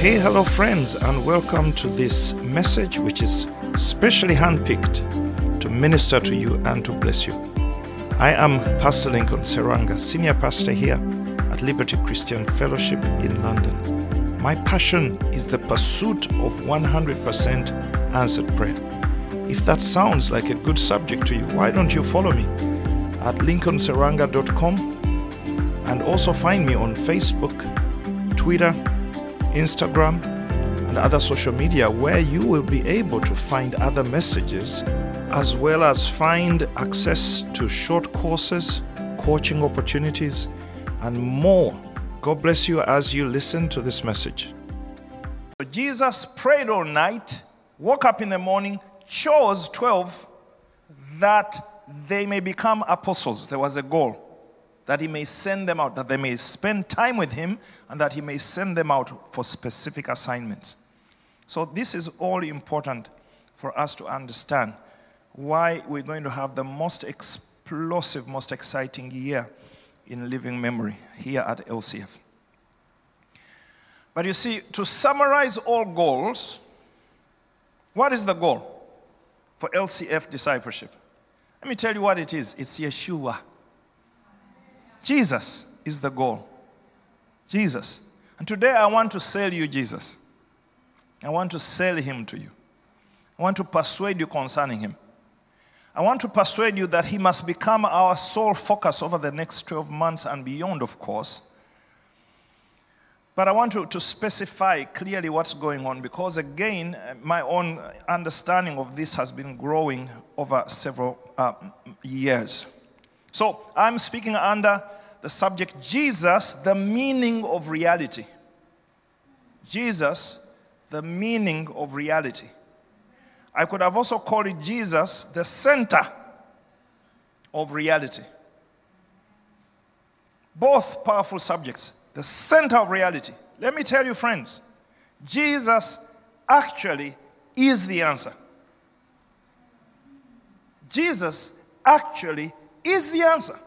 Hey, hello, friends, and welcome to this message, which is specially handpicked to minister to you and to bless you. I am Pastor Lincoln Serwanga, Senior Pastor here at Liberty Christian Fellowship in London. My passion is the pursuit of 100% answered prayer. If that sounds like a good subject to you, why don't you follow me at lincolnserwanga.com and also find me on Facebook, Twitter, Instagram, and other social media where you will be able to find other messages as well as find access to short courses, coaching opportunities, and more. God bless you as you listen to this message. Jesus prayed all night, woke up in the morning, chose 12 that they may become apostles. There was a goal that he may send them out, that they may spend time with him, and that he may send them out for specific assignments. So, this is all important for us to understand why we're going to have the most explosive, most exciting year in living memory here at LCF. But you see, to summarize all goals, what is the goal for LCF discipleship? Let me tell you what it is it's Yeshua. Jesus is the goal. Jesus. And today I want to sell you Jesus. I want to sell him to you. I want to persuade you concerning him. I want to persuade you that he must become our sole focus over the next 12 months and beyond, of course. But I want to, to specify clearly what's going on because, again, my own understanding of this has been growing over several uh, years. So I'm speaking under the subject Jesus, the meaning of reality. Jesus, the meaning of reality. I could have also called it Jesus, the center of reality. Both powerful subjects, the center of reality. Let me tell you, friends, Jesus actually is the answer. Jesus actually is the answer.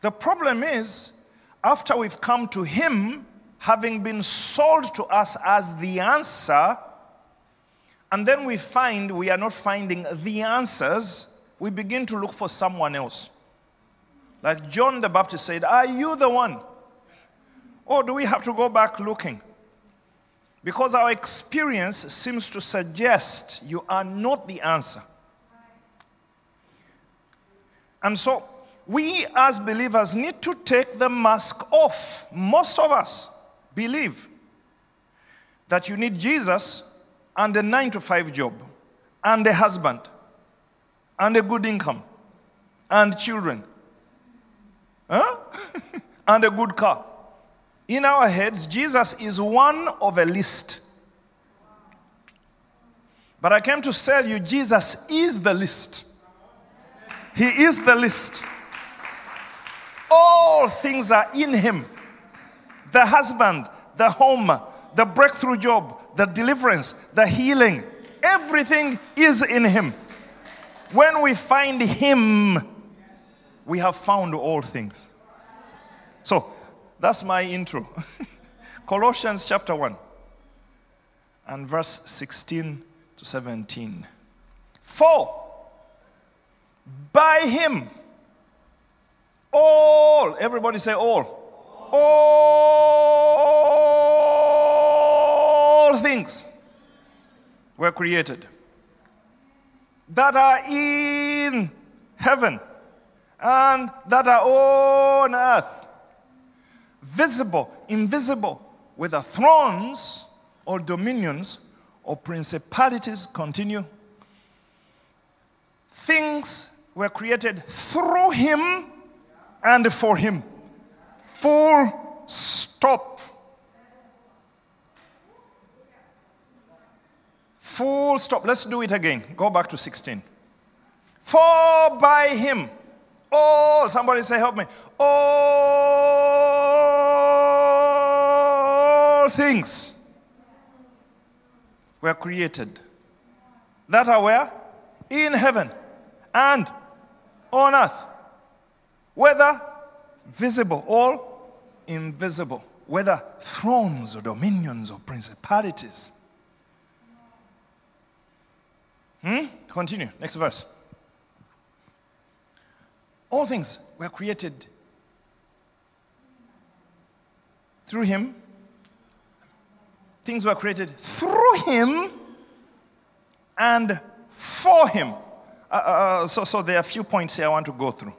The problem is, after we've come to Him, having been sold to us as the answer, and then we find we are not finding the answers, we begin to look for someone else. Like John the Baptist said, Are you the one? Or do we have to go back looking? Because our experience seems to suggest you are not the answer. And so we as believers need to take the mask off. Most of us believe that you need Jesus and a nine to five job, and a husband, and a good income, and children, huh? and a good car. In our heads, Jesus is one of a list. But I came to tell you, Jesus is the list. He is the list. All things are in Him the husband, the home, the breakthrough job, the deliverance, the healing. Everything is in Him. When we find Him, we have found all things. So, that's my intro. Colossians chapter 1 and verse 16 to 17. For by him, all, everybody say all, all things were created that are in heaven and that are on earth. Visible, invisible, whether thrones or dominions or principalities, continue. Things were created through him and for him. Full stop. Full stop. Let's do it again. Go back to 16. For by him, all, somebody say, help me, all things were created that are where? In heaven and on earth. Whether visible or invisible. whether thrones or dominions or principalities. Hmm? Continue. Next verse. All things were created through him. Things were created through him and for him. Uh, uh, uh, so, so there are a few points here I want to go through.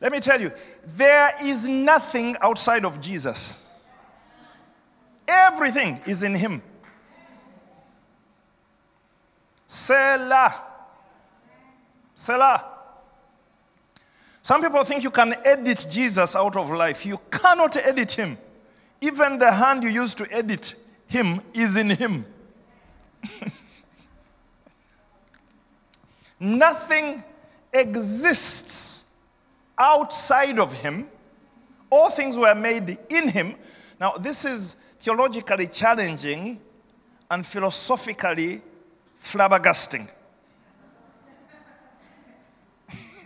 Let me tell you, there is nothing outside of Jesus. Everything is in him. Selah. Selah. Some people think you can edit Jesus out of life. You cannot edit him. Even the hand you use to edit him is in him. Nothing exists outside of him. All things were made in him. Now, this is theologically challenging and philosophically flabbergasting.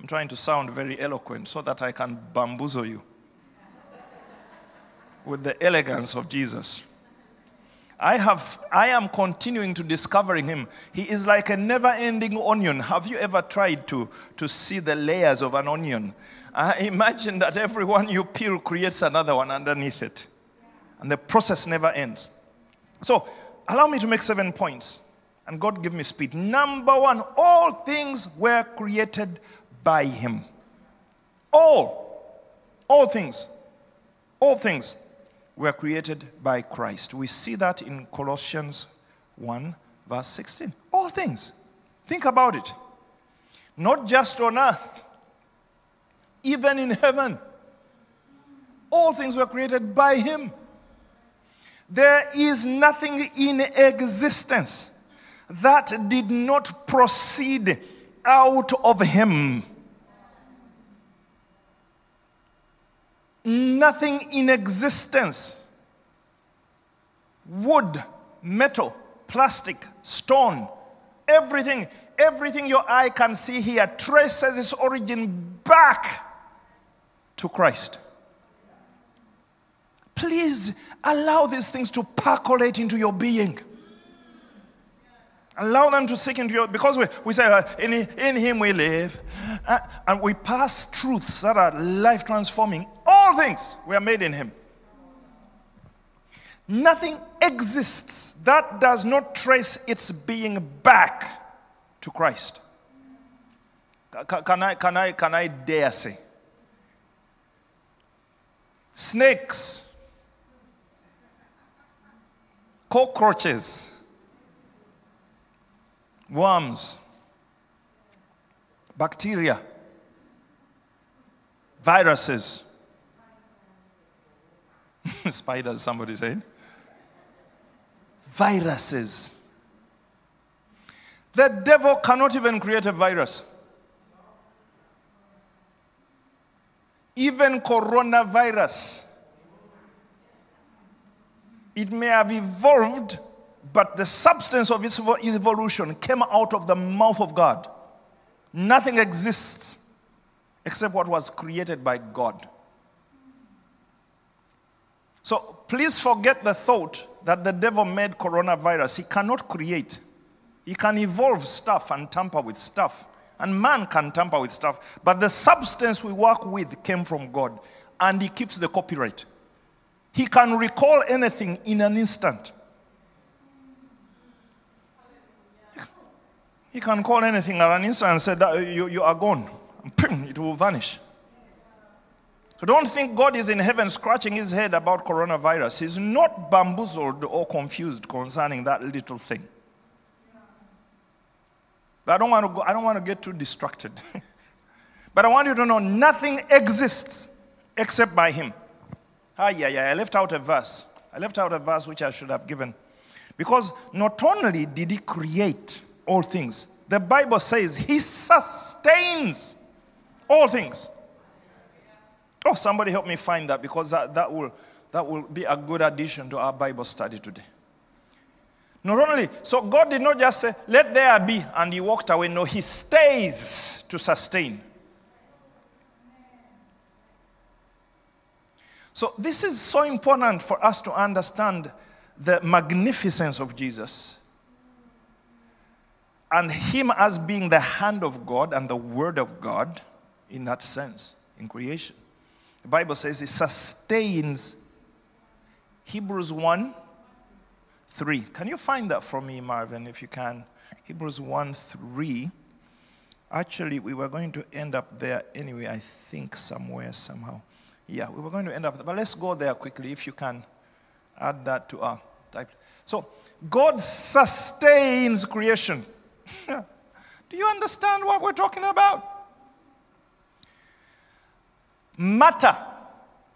I'm trying to sound very eloquent so that I can bamboozle you with the elegance of Jesus. I have I am continuing to discovering him. He is like a never-ending onion. Have you ever tried to, to see the layers of an onion? I imagine that every one you peel creates another one underneath it. And the process never ends. So allow me to make seven points. And God give me speed. Number one, all things were created by him. All. All things. All things were created by Christ. We see that in Colossians 1, verse 16. All things. Think about it. Not just on earth, even in heaven. All things were created by Him. There is nothing in existence that did not proceed out of Him. Nothing in existence wood, metal, plastic, stone, everything, everything your eye can see here traces its origin back to Christ. Please allow these things to percolate into your being. Allow them to sink into your, because we, we say, uh, in, in Him we live, uh, and we pass truths that are life transforming. All things were made in Him. Nothing exists that does not trace its being back to Christ. Can I, can I, can I dare say? Snakes, cockroaches, worms, bacteria, viruses, spiders, somebody said. Viruses. The devil cannot even create a virus. Even coronavirus. It may have evolved but the substance of its evolution came out of the mouth of God. Nothing exists except what was created by God. So please forget the thought that the devil made coronavirus. He cannot create, he can evolve stuff and tamper with stuff. And man can tamper with stuff. But the substance we work with came from God. And he keeps the copyright. He can recall anything in an instant. He can call anything at an instant and say that you, you are gone. It will vanish. So don't think God is in heaven scratching his head about coronavirus. He's not bamboozled or confused concerning that little thing. But I don't want to, go, I don't want to get too distracted. but I want you to know nothing exists except by him. Ah, yeah, yeah, I left out a verse. I left out a verse which I should have given. Because not only did he create, all things. The Bible says he sustains all things. Oh, somebody help me find that because that, that, will, that will be a good addition to our Bible study today. Not only, so God did not just say, let there be, and he walked away. No, he stays to sustain. So, this is so important for us to understand the magnificence of Jesus and Him as being the hand of God and the Word of God in that sense in creation. The Bible says it sustains Hebrews 1 3. Can you find that for me, Marvin, if you can? Hebrews 1 3. Actually, we were going to end up there anyway, I think, somewhere, somehow. Yeah, we were going to end up there. But let's go there quickly if you can add that to our type. So, God sustains creation. Do you understand what we're talking about? Matter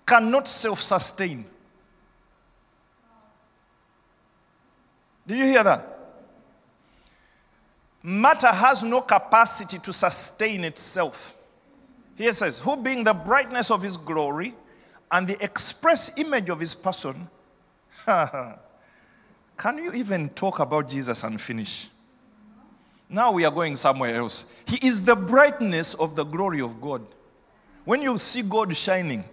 cannot self sustain. Did you hear that? Matter has no capacity to sustain itself. Here says, Who being the brightness of his glory and the express image of his person. Can you even talk about Jesus and finish? Now we are going somewhere else. He is the brightness of the glory of God. When you see God shining,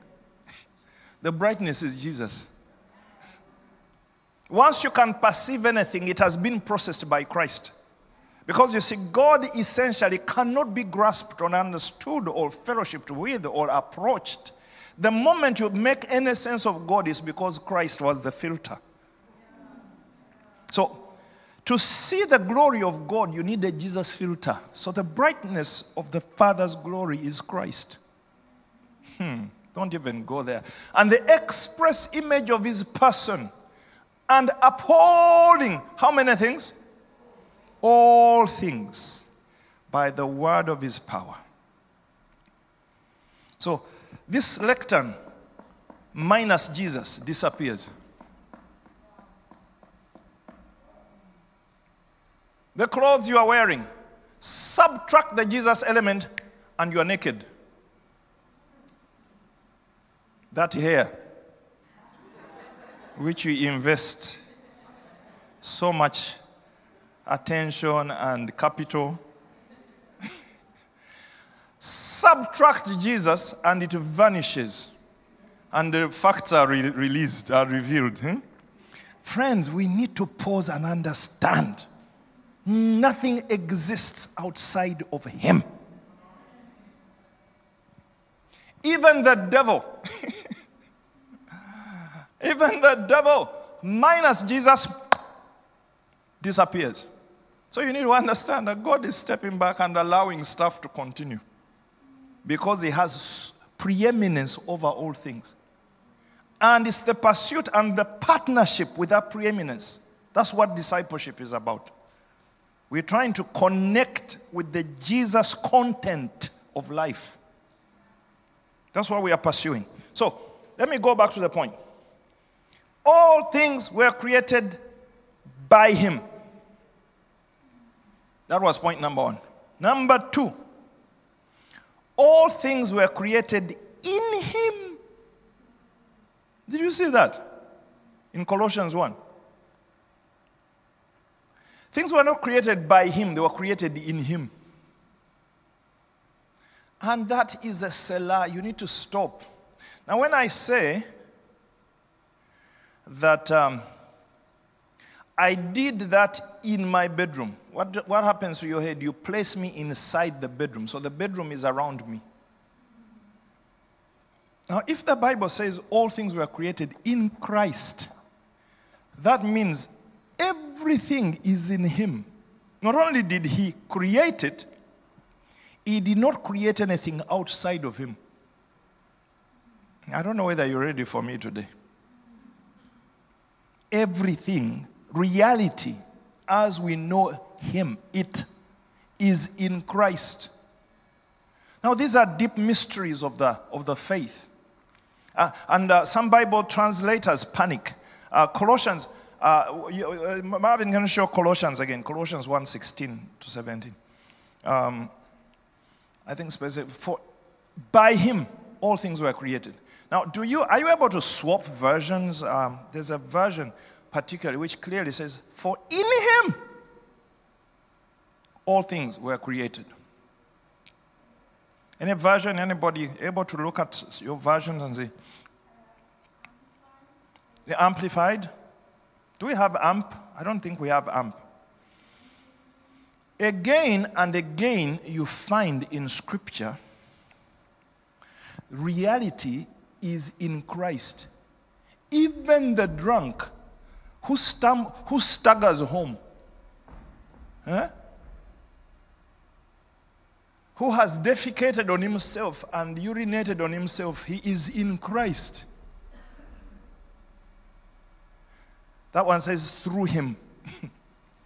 the brightness is Jesus. Once you can perceive anything, it has been processed by Christ. Because you see, God essentially cannot be grasped or understood or fellowshipped with or approached. The moment you make any sense of God is because Christ was the filter. So, to see the glory of God, you need a Jesus filter. So, the brightness of the Father's glory is Christ. Hmm, don't even go there. And the express image of his person and upholding how many things? All things by the word of his power. So this lectern minus Jesus disappears. The clothes you are wearing, subtract the Jesus element and you are naked. That hair, which you invest so much attention and capital. Subtract Jesus and it vanishes. And the facts are re- released, are revealed. Hmm? Friends, we need to pause and understand nothing exists outside of Him. Even the devil Even the devil, minus Jesus, disappears. So you need to understand that God is stepping back and allowing stuff to continue because He has preeminence over all things. And it's the pursuit and the partnership with that preeminence. That's what discipleship is about. We're trying to connect with the Jesus content of life. That's what we are pursuing. So let me go back to the point. All things were created by him. That was point number one. Number two, all things were created in him. Did you see that? In Colossians 1. Things were not created by him, they were created in him. And that is a Selah. You need to stop. Now, when I say that um, I did that in my bedroom. What, what happens to your head? You place me inside the bedroom. So the bedroom is around me. Now, if the Bible says all things were created in Christ, that means everything is in Him. Not only did He create it, He did not create anything outside of Him. I don't know whether you're ready for me today everything, reality, as we know Him, it is in Christ. Now, these are deep mysteries of the, of the faith. Uh, and uh, some Bible translators panic. Uh, Colossians, uh, uh, Marvin can show Colossians again, Colossians 1 16 to 17. Um, I think for by him all things were created. Now, do you, are you able to swap versions? Um, there's a version particularly which clearly says, For in him all things were created. Any version, anybody able to look at your versions and say, The Amplified. Do we have AMP? I don't think we have AMP. Again and again, you find in Scripture reality is in Christ. Even the drunk who, stum- who staggers home, huh? who has defecated on himself and urinated on himself, he is in Christ. That one says through him.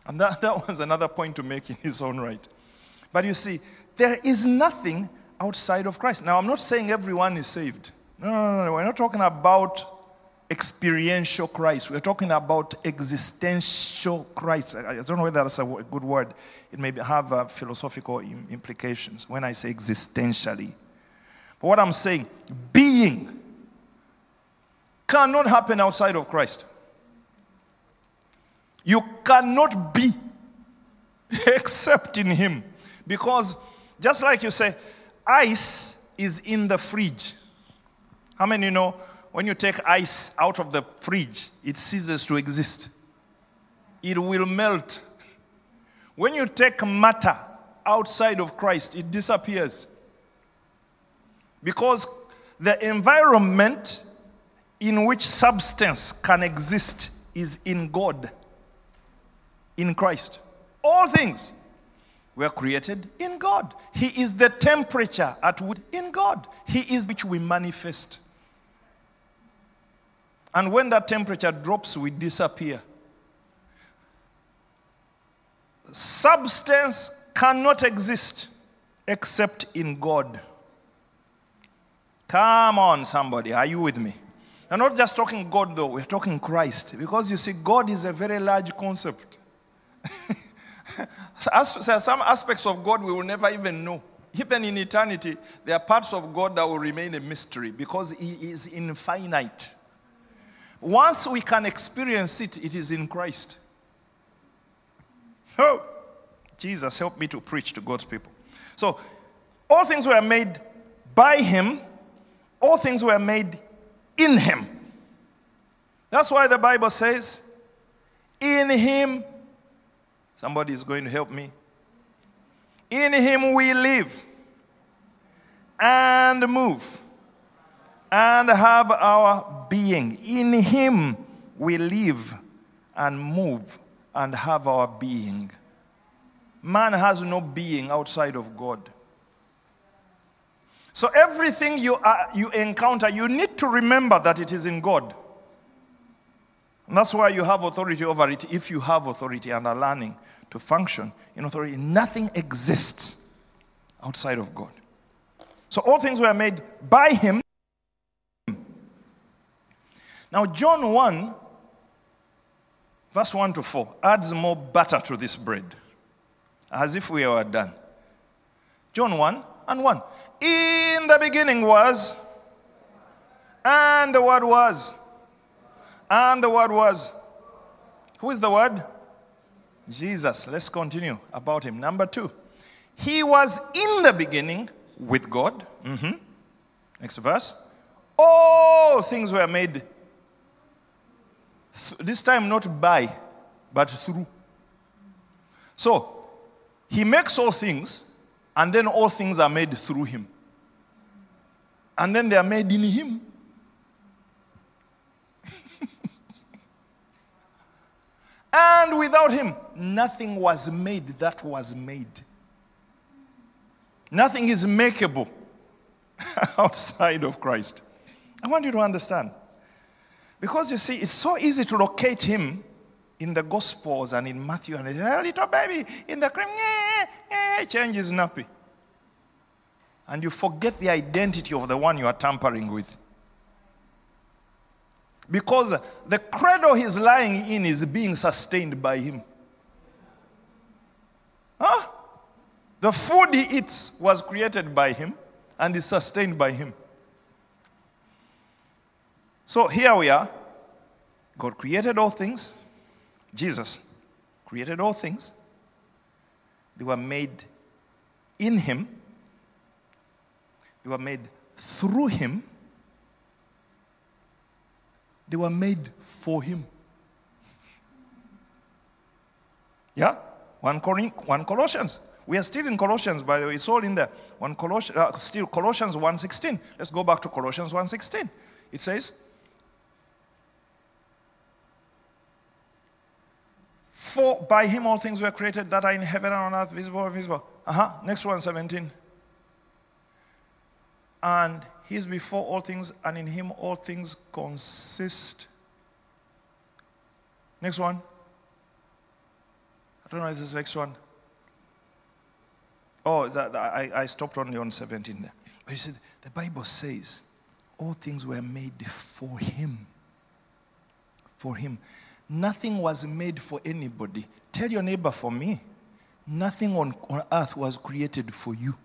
and that, that was another point to make in his own right. But you see, there is nothing outside of Christ. Now, I'm not saying everyone is saved. No, no, no, no. We're not talking about experiential Christ. We're talking about existential Christ. I don't know whether that's a good word. It may have uh, philosophical implications when I say existentially. But what I'm saying, being cannot happen outside of Christ. You cannot be except in Him. Because just like you say, ice is in the fridge. How many know when you take ice out of the fridge, it ceases to exist? It will melt. When you take matter outside of Christ, it disappears. Because the environment in which substance can exist is in God, in Christ. All things were created in God. He is the temperature at which in God. He is which we manifest. And when that temperature drops, we disappear. Substance cannot exist except in God. Come on, somebody. Are you with me? We're not just talking God, though. We're talking Christ. Because you see, God is a very large concept. Some aspects of God we will never even know. Even in eternity, there are parts of God that will remain a mystery because He is infinite. Once we can experience it, it is in Christ. Oh, Jesus, help me to preach to God's people. So, all things were made by Him, all things were made in Him. That's why the Bible says, In Him Somebody is going to help me. In him we live and move and have our being. In him we live and move and have our being. Man has no being outside of God. So everything you, are, you encounter, you need to remember that it is in God. And that's why you have authority over it if you have authority and are learning to function in authority. Nothing exists outside of God. So all things were made by Him. Now, John 1, verse 1 to 4, adds more butter to this bread, as if we were done. John 1 and 1. In the beginning was, and the Word was, and the Word was. Who is the Word? Jesus. Let's continue about him. Number two, he was in the beginning with God. Mm-hmm. Next verse. All things were made, this time not by, but through. So, he makes all things, and then all things are made through him. And then they are made in him. And without him, nothing was made that was made. Nothing is makeable outside of Christ. I want you to understand. Because you see, it's so easy to locate him in the Gospels and in Matthew and a little baby in the cream, eh, changes nappy. And you forget the identity of the one you are tampering with. Because the cradle he's lying in is being sustained by him. Huh? The food he eats was created by him and is sustained by him. So here we are. God created all things. Jesus created all things. They were made in him, they were made through him they were made for him. Yeah? 1, Corinth, 1 Colossians. We are still in Colossians, by the way. It's all in there. One Colossians, uh, still Colossians 1.16. Let's go back to Colossians 1.16. It says, For by him all things were created that are in heaven and on earth, visible or invisible. Uh-huh. Next one, 17. And he is before all things, and in him all things consist. Next one. I don't know if this is the next one. Oh, that, I, I stopped only on 17 there. But you see, the Bible says all things were made for him. For him. Nothing was made for anybody. Tell your neighbor for me. Nothing on, on earth was created for you.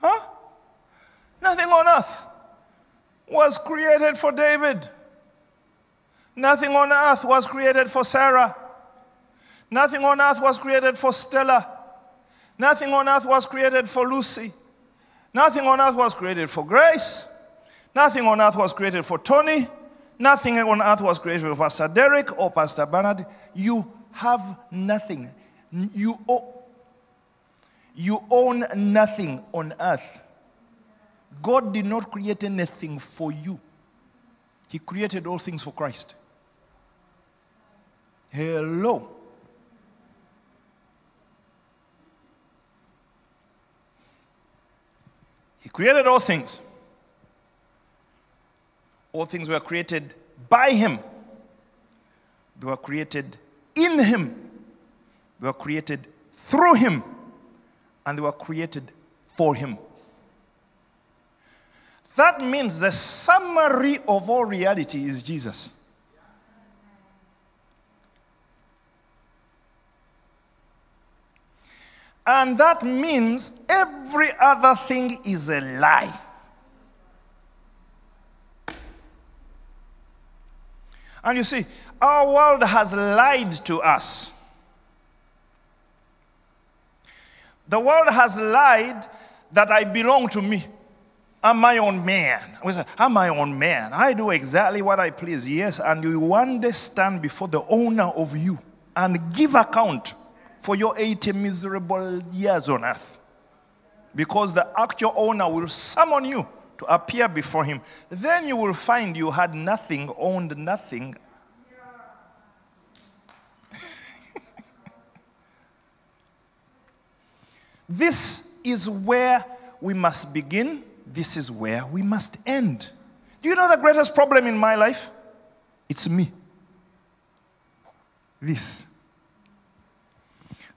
huh? Nothing on earth was created for David. Nothing on earth was created for Sarah. Nothing on earth was created for Stella. Nothing on earth was created for Lucy. Nothing on earth was created for Grace. Nothing on earth was created for Tony. Nothing on earth was created for Pastor Derek or Pastor Bernard. You have nothing. You, you own nothing on earth. God did not create anything for you, He created all things for Christ. Hello. He created all things. All things were created by Him, they were created in Him, they were created through Him, and they were created for Him. That means the summary of all reality is Jesus. And that means every other thing is a lie. And you see, our world has lied to us. The world has lied that I belong to me. I'm my own man. I'm my own man. I do exactly what I please. Yes, and you day stand before the owner of you and give account for your 80 miserable years on earth. Because the actual owner will summon you to appear before him. Then you will find you had nothing, owned nothing. this is where we must begin. This is where we must end. Do you know the greatest problem in my life? It's me. This.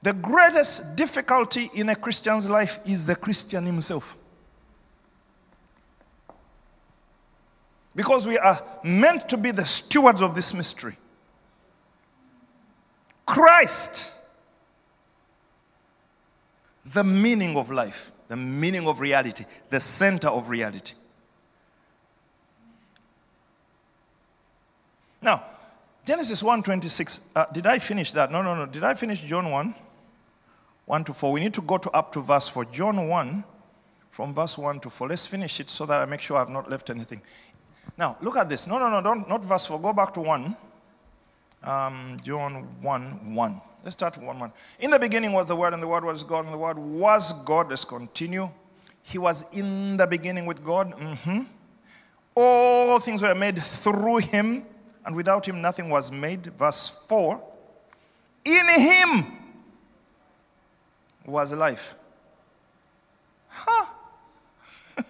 The greatest difficulty in a Christian's life is the Christian himself. Because we are meant to be the stewards of this mystery. Christ, the meaning of life, the meaning of reality, the center of reality. Now, Genesis 1:26. Uh, did I finish that? No, no, no. Did I finish John 1? 1 to 4. We need to go to up to verse 4. John 1, from verse 1 to 4. Let's finish it so that I make sure I've not left anything. Now, look at this. No, no, no, don't, not verse 4. Go back to 1. Um, John 1, 1. Let's start with 1, 1. In the beginning was the Word, and the Word was God, and the Word was God. Let's continue. He was in the beginning with God. Mm-hmm. All things were made through him, and without him nothing was made. Verse 4. In him was life. Huh?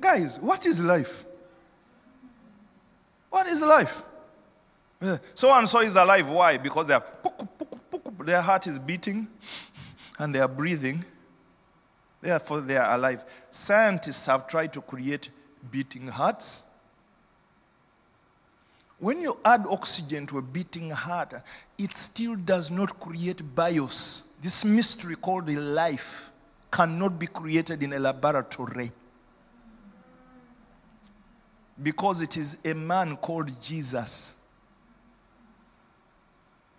Guys, what is life? What is life? So and so is alive. Why? Because they are, their heart is beating and they are breathing. Therefore, they are alive. Scientists have tried to create beating hearts. When you add oxygen to a beating heart, it still does not create bios. This mystery called life cannot be created in a laboratory because it is a man called Jesus.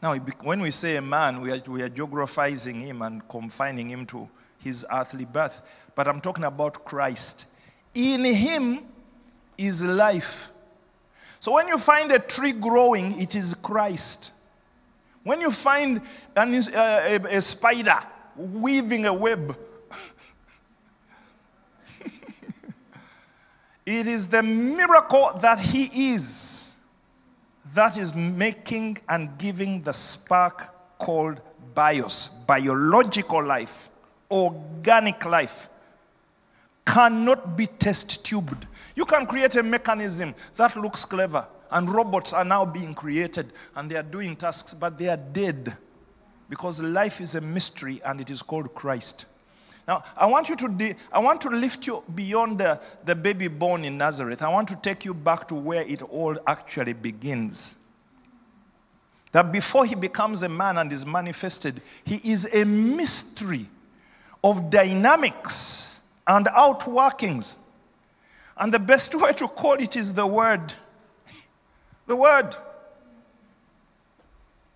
Now, when we say a man, we are, we are geographizing him and confining him to his earthly birth. But I'm talking about Christ. In him is life. So when you find a tree growing, it is Christ. When you find an, uh, a, a spider weaving a web, it is the miracle that he is that is making and giving the spark called bios, biological life, organic life, cannot be test tubed. You can create a mechanism that looks clever, and robots are now being created and they are doing tasks, but they are dead because life is a mystery and it is called Christ. Now, I want you to, de- I want to lift you beyond the, the baby born in Nazareth. I want to take you back to where it all actually begins. That before he becomes a man and is manifested, he is a mystery of dynamics and outworkings and the best way to call it is the Word. The Word.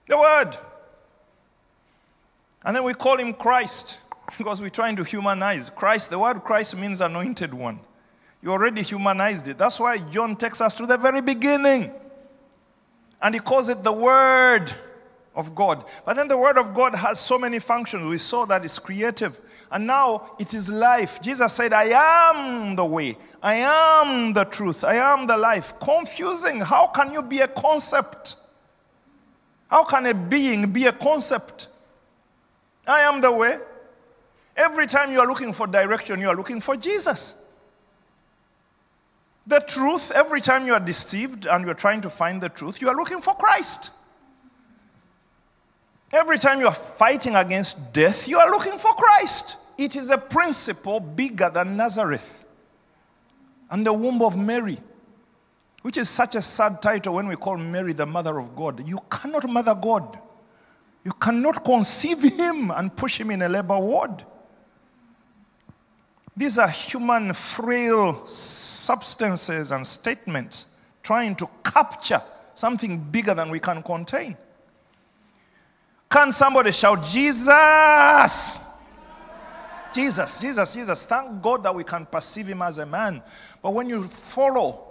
The Word. And then we call him Christ because we're trying to humanize. Christ, the word Christ means anointed one. You already humanized it. That's why John takes us to the very beginning. And he calls it the Word of God. But then the Word of God has so many functions. We saw that it's creative. And now it is life. Jesus said, I am the way, I am the truth, I am the life. Confusing. How can you be a concept? How can a being be a concept? I am the way. Every time you are looking for direction, you are looking for Jesus. The truth, every time you are deceived and you're trying to find the truth, you are looking for Christ. Every time you are fighting against death, you are looking for Christ. It is a principle bigger than Nazareth and the womb of Mary, which is such a sad title when we call Mary the mother of God. You cannot mother God. You cannot conceive him and push him in a labor ward. These are human, frail substances and statements trying to capture something bigger than we can contain. Can somebody shout, Jesus? Jesus, Jesus, Jesus. Thank God that we can perceive him as a man. But when you follow,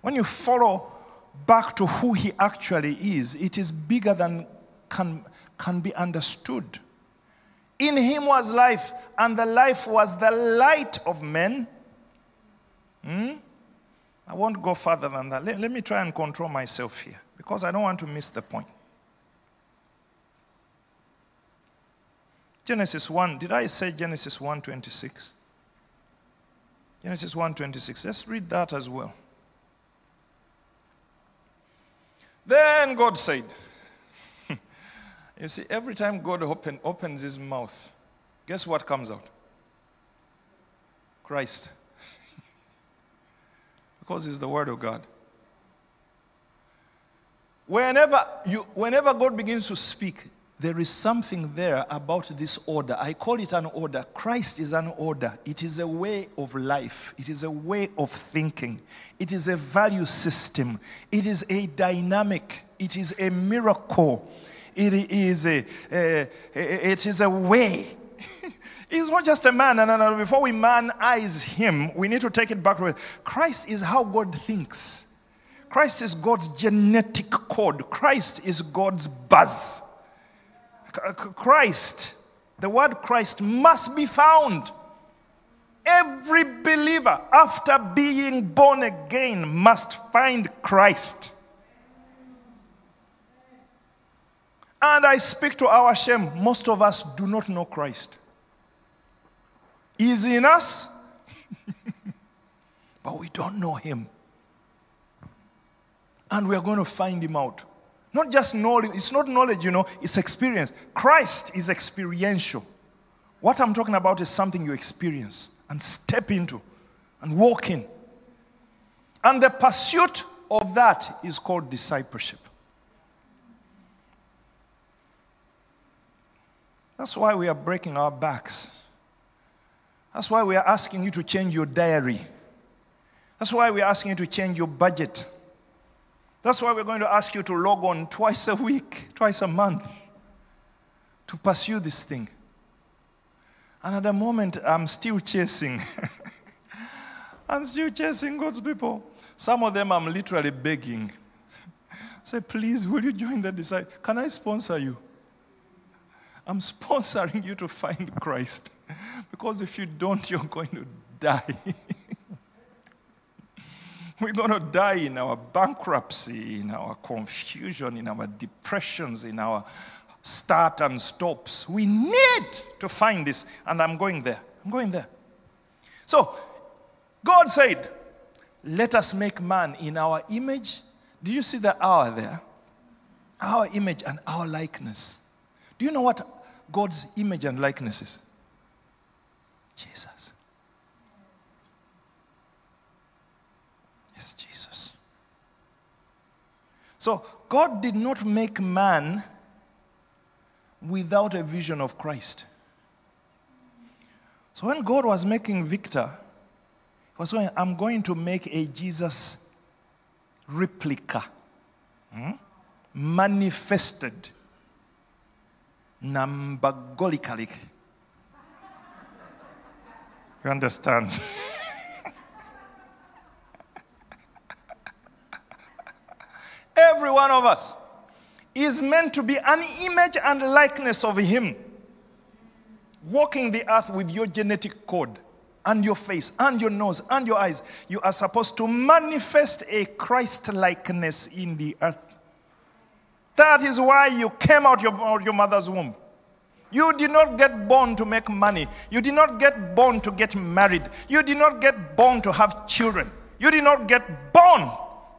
when you follow back to who he actually is, it is bigger than can, can be understood. In him was life, and the life was the light of men. Hmm? I won't go further than that. Let, let me try and control myself here because I don't want to miss the point. Genesis 1. Did I say Genesis 1:26? Genesis 1:26. Let's read that as well. Then God said, You see, every time God open, opens his mouth, guess what comes out? Christ. because he's the word of God. Whenever, you, whenever God begins to speak, there is something there about this order. I call it an order. Christ is an order. It is a way of life, it is a way of thinking, it is a value system, it is a dynamic, it is a miracle, it is a, a it is a way. He's not just a man, and before we man-eyes him, we need to take it back. Christ is how God thinks. Christ is God's genetic code. Christ is God's buzz. Christ, the word Christ must be found. Every believer, after being born again, must find Christ. And I speak to our shame, most of us do not know Christ. He's in us, but we don't know him. And we are going to find him out. Not just knowledge, it's not knowledge, you know, it's experience. Christ is experiential. What I'm talking about is something you experience and step into and walk in. And the pursuit of that is called discipleship. That's why we are breaking our backs. That's why we are asking you to change your diary. That's why we are asking you to change your budget. That's why we're going to ask you to log on twice a week, twice a month to pursue this thing. And at the moment, I'm still chasing. I'm still chasing God's people. Some of them I'm literally begging. Say, please, will you join the disciple? Can I sponsor you? I'm sponsoring you to find Christ. Because if you don't, you're going to die. We're going to die in our bankruptcy, in our confusion, in our depressions, in our start and stops. We need to find this, and I'm going there. I'm going there. So, God said, Let us make man in our image. Do you see the our there? Our image and our likeness. Do you know what God's image and likeness is? Jesus. It's Jesus. So, God did not make man without a vision of Christ. So when God was making Victor, he was saying, I'm going to make a Jesus replica, hmm? manifested, nambagolically. You understand? Every one of us is meant to be an image and likeness of Him. Walking the earth with your genetic code and your face and your nose and your eyes, you are supposed to manifest a Christ likeness in the earth. That is why you came out of your mother's womb. You did not get born to make money. You did not get born to get married. You did not get born to have children. You did not get born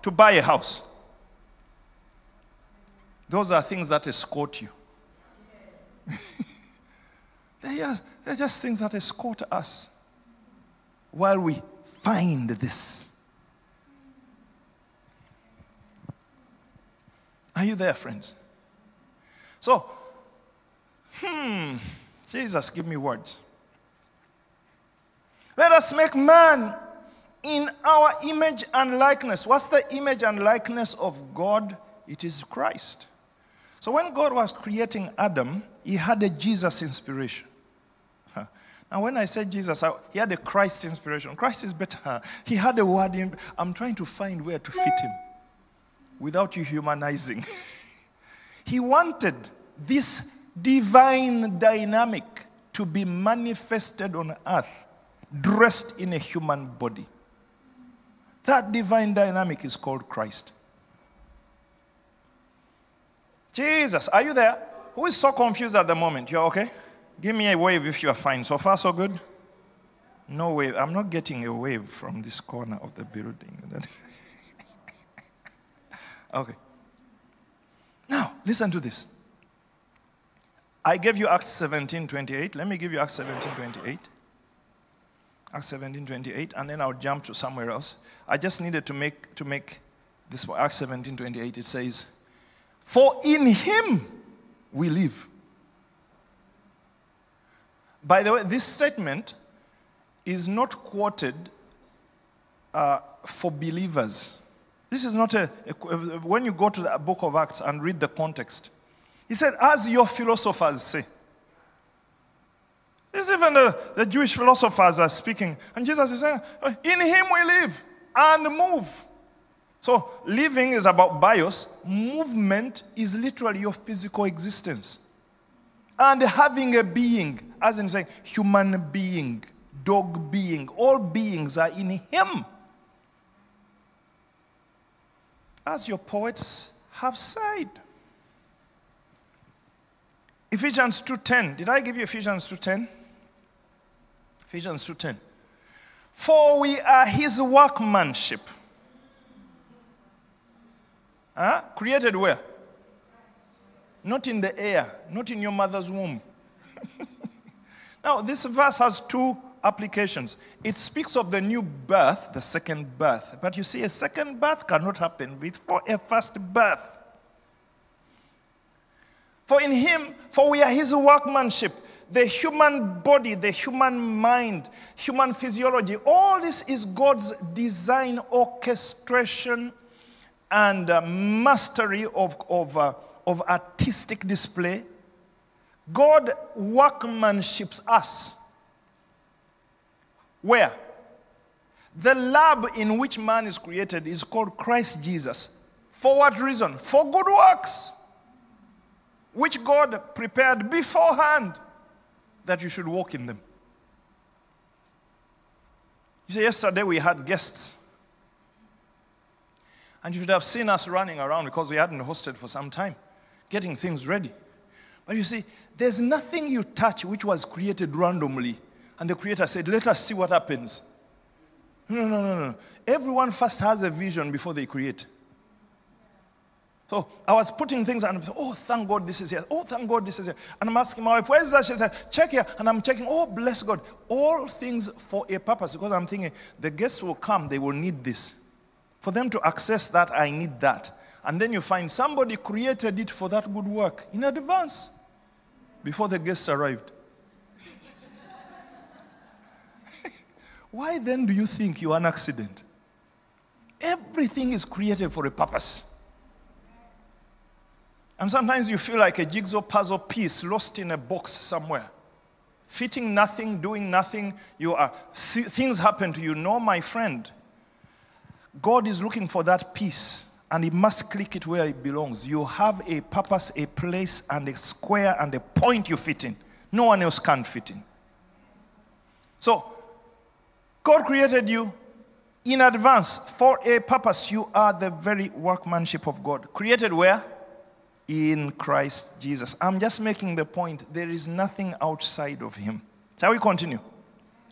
to buy a house. Those are things that escort you. they're, just, they're just things that escort us while we find this. Are you there, friends? So, hmm, Jesus, give me words. Let us make man in our image and likeness. What's the image and likeness of God? It is Christ. So when God was creating Adam, he had a Jesus inspiration. Now, when I said Jesus, I, he had a Christ inspiration. Christ is better. He had a word in. I'm trying to find where to fit him without you humanizing. he wanted this divine dynamic to be manifested on earth, dressed in a human body. That divine dynamic is called Christ. Jesus, are you there? Who is so confused at the moment? You're okay? Give me a wave if you're fine. So far, so good? No wave. I'm not getting a wave from this corner of the building. okay. Now, listen to this. I gave you Acts 17 28. Let me give you Acts 17 28. Acts 17 28, and then I'll jump to somewhere else. I just needed to make, to make this for Acts 17 28. It says, for in him we live. By the way, this statement is not quoted uh, for believers. This is not a, a, when you go to the book of Acts and read the context. He said, as your philosophers say. This even the, the Jewish philosophers are speaking. And Jesus is saying, oh, in him we live and move. So, living is about bios, movement is literally your physical existence. And having a being, as in saying, human being, dog being, all beings are in Him. As your poets have said. Ephesians 2:10. Did I give you Ephesians 2:10? Ephesians 2:10. For we are his workmanship Huh? Created where? Not in the air, not in your mother's womb. now, this verse has two applications. It speaks of the new birth, the second birth. But you see, a second birth cannot happen before a first birth. For in him, for we are his workmanship, the human body, the human mind, human physiology, all this is God's design, orchestration, and uh, mastery of, of, uh, of artistic display. God workmanships us. Where? The lab in which man is created is called Christ Jesus. For what reason? For good works, which God prepared beforehand that you should walk in them. You see, yesterday we had guests. And you should have seen us running around because we hadn't hosted for some time, getting things ready. But you see, there's nothing you touch which was created randomly. And the Creator said, Let us see what happens. No, no, no, no. Everyone first has a vision before they create. So I was putting things and oh, thank God this is here. Oh, thank God this is here. And I'm asking my wife, where is that? She said, check here. And I'm checking, oh, bless God. All things for a purpose. Because I'm thinking, the guests will come, they will need this. For them to access that, I need that. And then you find somebody created it for that good work in advance before the guests arrived. Why then do you think you are an accident? Everything is created for a purpose. And sometimes you feel like a jigsaw puzzle piece lost in a box somewhere. Fitting nothing, doing nothing. You are, things happen to you. No, my friend. God is looking for that piece and He must click it where it belongs. You have a purpose, a place, and a square and a point you fit in. No one else can fit in. So, God created you in advance for a purpose. You are the very workmanship of God. Created where? in Christ Jesus. I'm just making the point there is nothing outside of him. Shall we continue?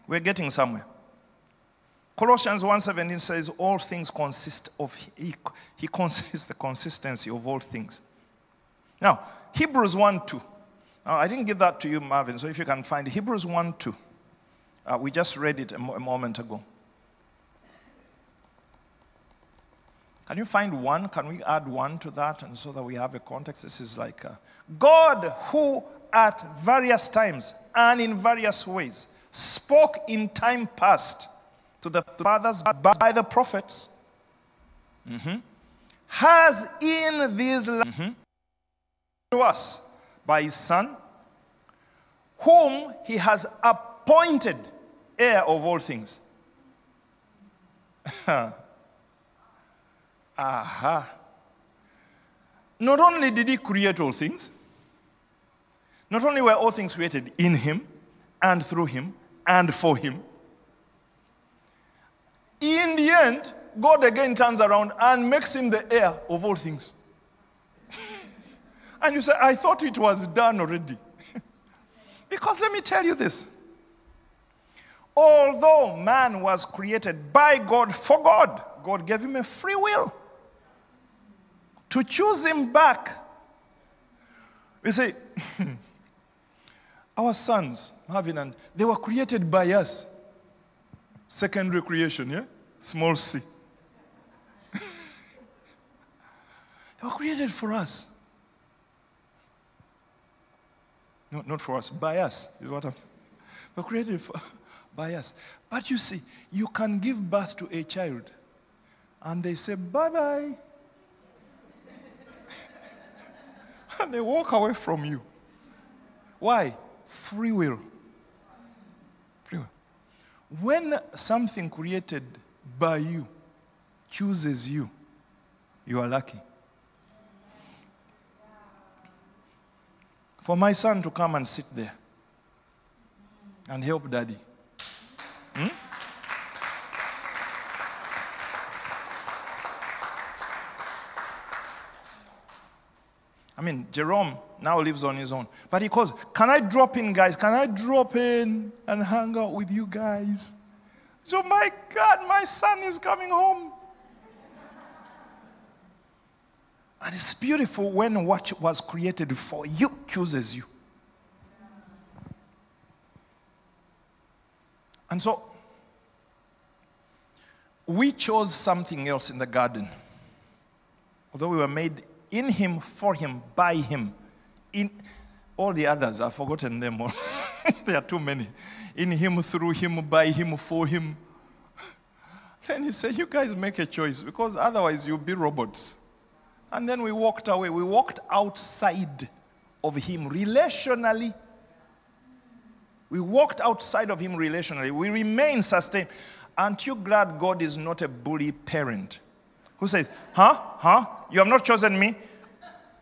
We're getting somewhere. Colossians 1:17 says all things consist of he, he consists the consistency of all things. Now, Hebrews 1:2. Now, I didn't give that to you, Marvin, so if you can find. Hebrews 1:2. Uh, we just read it a, mo- a moment ago. Can you find one? Can we add one to that? And so that we have a context. This is like a, God who at various times and in various ways spoke in time past to the fathers by the prophets, mm-hmm. has in these mm-hmm. to us by his Son, whom he has appointed heir of all things. Aha. Not only did he create all things, not only were all things created in him and through him and for him, in the end, God again turns around and makes him the heir of all things. and you say, I thought it was done already. because let me tell you this. Although man was created by God for God, God gave him a free will to choose him back. You see, our sons, Marvin and they were created by us. Secondary creation, yeah? Small c. they were created for us. No, not for us, by us, is what I'm They were created for, by us. But you see, you can give birth to a child and they say, bye bye. and they walk away from you. Why? Free will. Free will. When something created by you chooses you, you are lucky. For my son to come and sit there and help daddy. Hmm? I mean, Jerome now lives on his own. But he calls, Can I drop in, guys? Can I drop in and hang out with you guys? So, my God, my son is coming home. And it's beautiful when what was created for you chooses you. And so, we chose something else in the garden. Although we were made in him, for him, by him. In all the others, I've forgotten them all. there are too many. In him, through him, by him, for him. then he said, You guys make a choice because otherwise you'll be robots. And then we walked away. We walked outside of him relationally. We walked outside of him relationally. We remain sustained. Aren't you glad God is not a bully parent who says, Huh? Huh? You have not chosen me?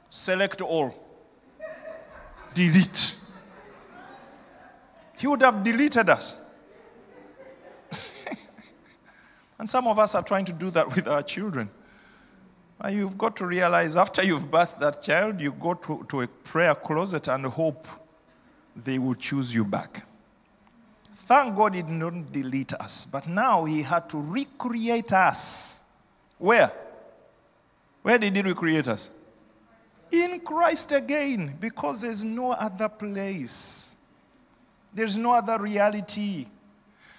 Select all. Delete. He would have deleted us. and some of us are trying to do that with our children. You've got to realize after you've birthed that child, you go to, to a prayer closet and hope they will choose you back. Thank God he didn't delete us, but now he had to recreate us. Where? Where did he recreate us? In Christ again, because there's no other place. There's no other reality.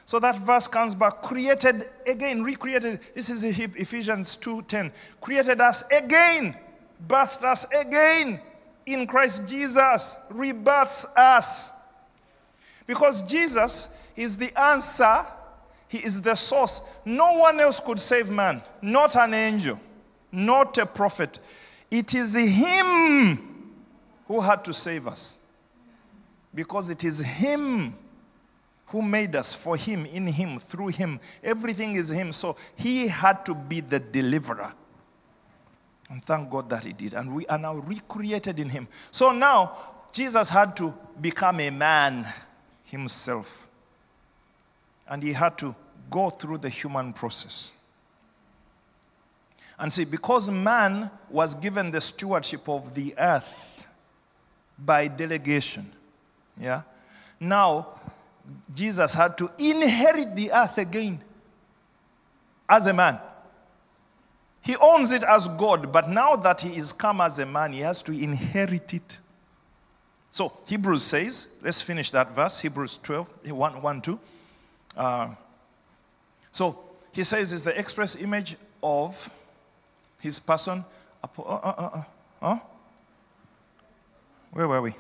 So that verse comes back, created again, recreated. This is Ephesians 2:10. Created us again, birthed us again in Christ Jesus, rebirths us. Because Jesus is the answer, He is the source. No one else could save man, not an angel, not a prophet. It is Him who had to save us. Because it is Him who made us for him, in him, through him. Everything is him. So he had to be the deliverer. And thank God that he did. And we are now recreated in him. So now Jesus had to become a man himself. And he had to go through the human process. And see, because man was given the stewardship of the earth by delegation, yeah, now Jesus had to inherit the earth again as a man. He owns it as God, but now that he is come as a man, he has to inherit it. So, Hebrews says, let's finish that verse, Hebrews 12, 1, 1 2. Uh, so, he says, is the express image of his person. Uh, uh, uh, uh, Where were we?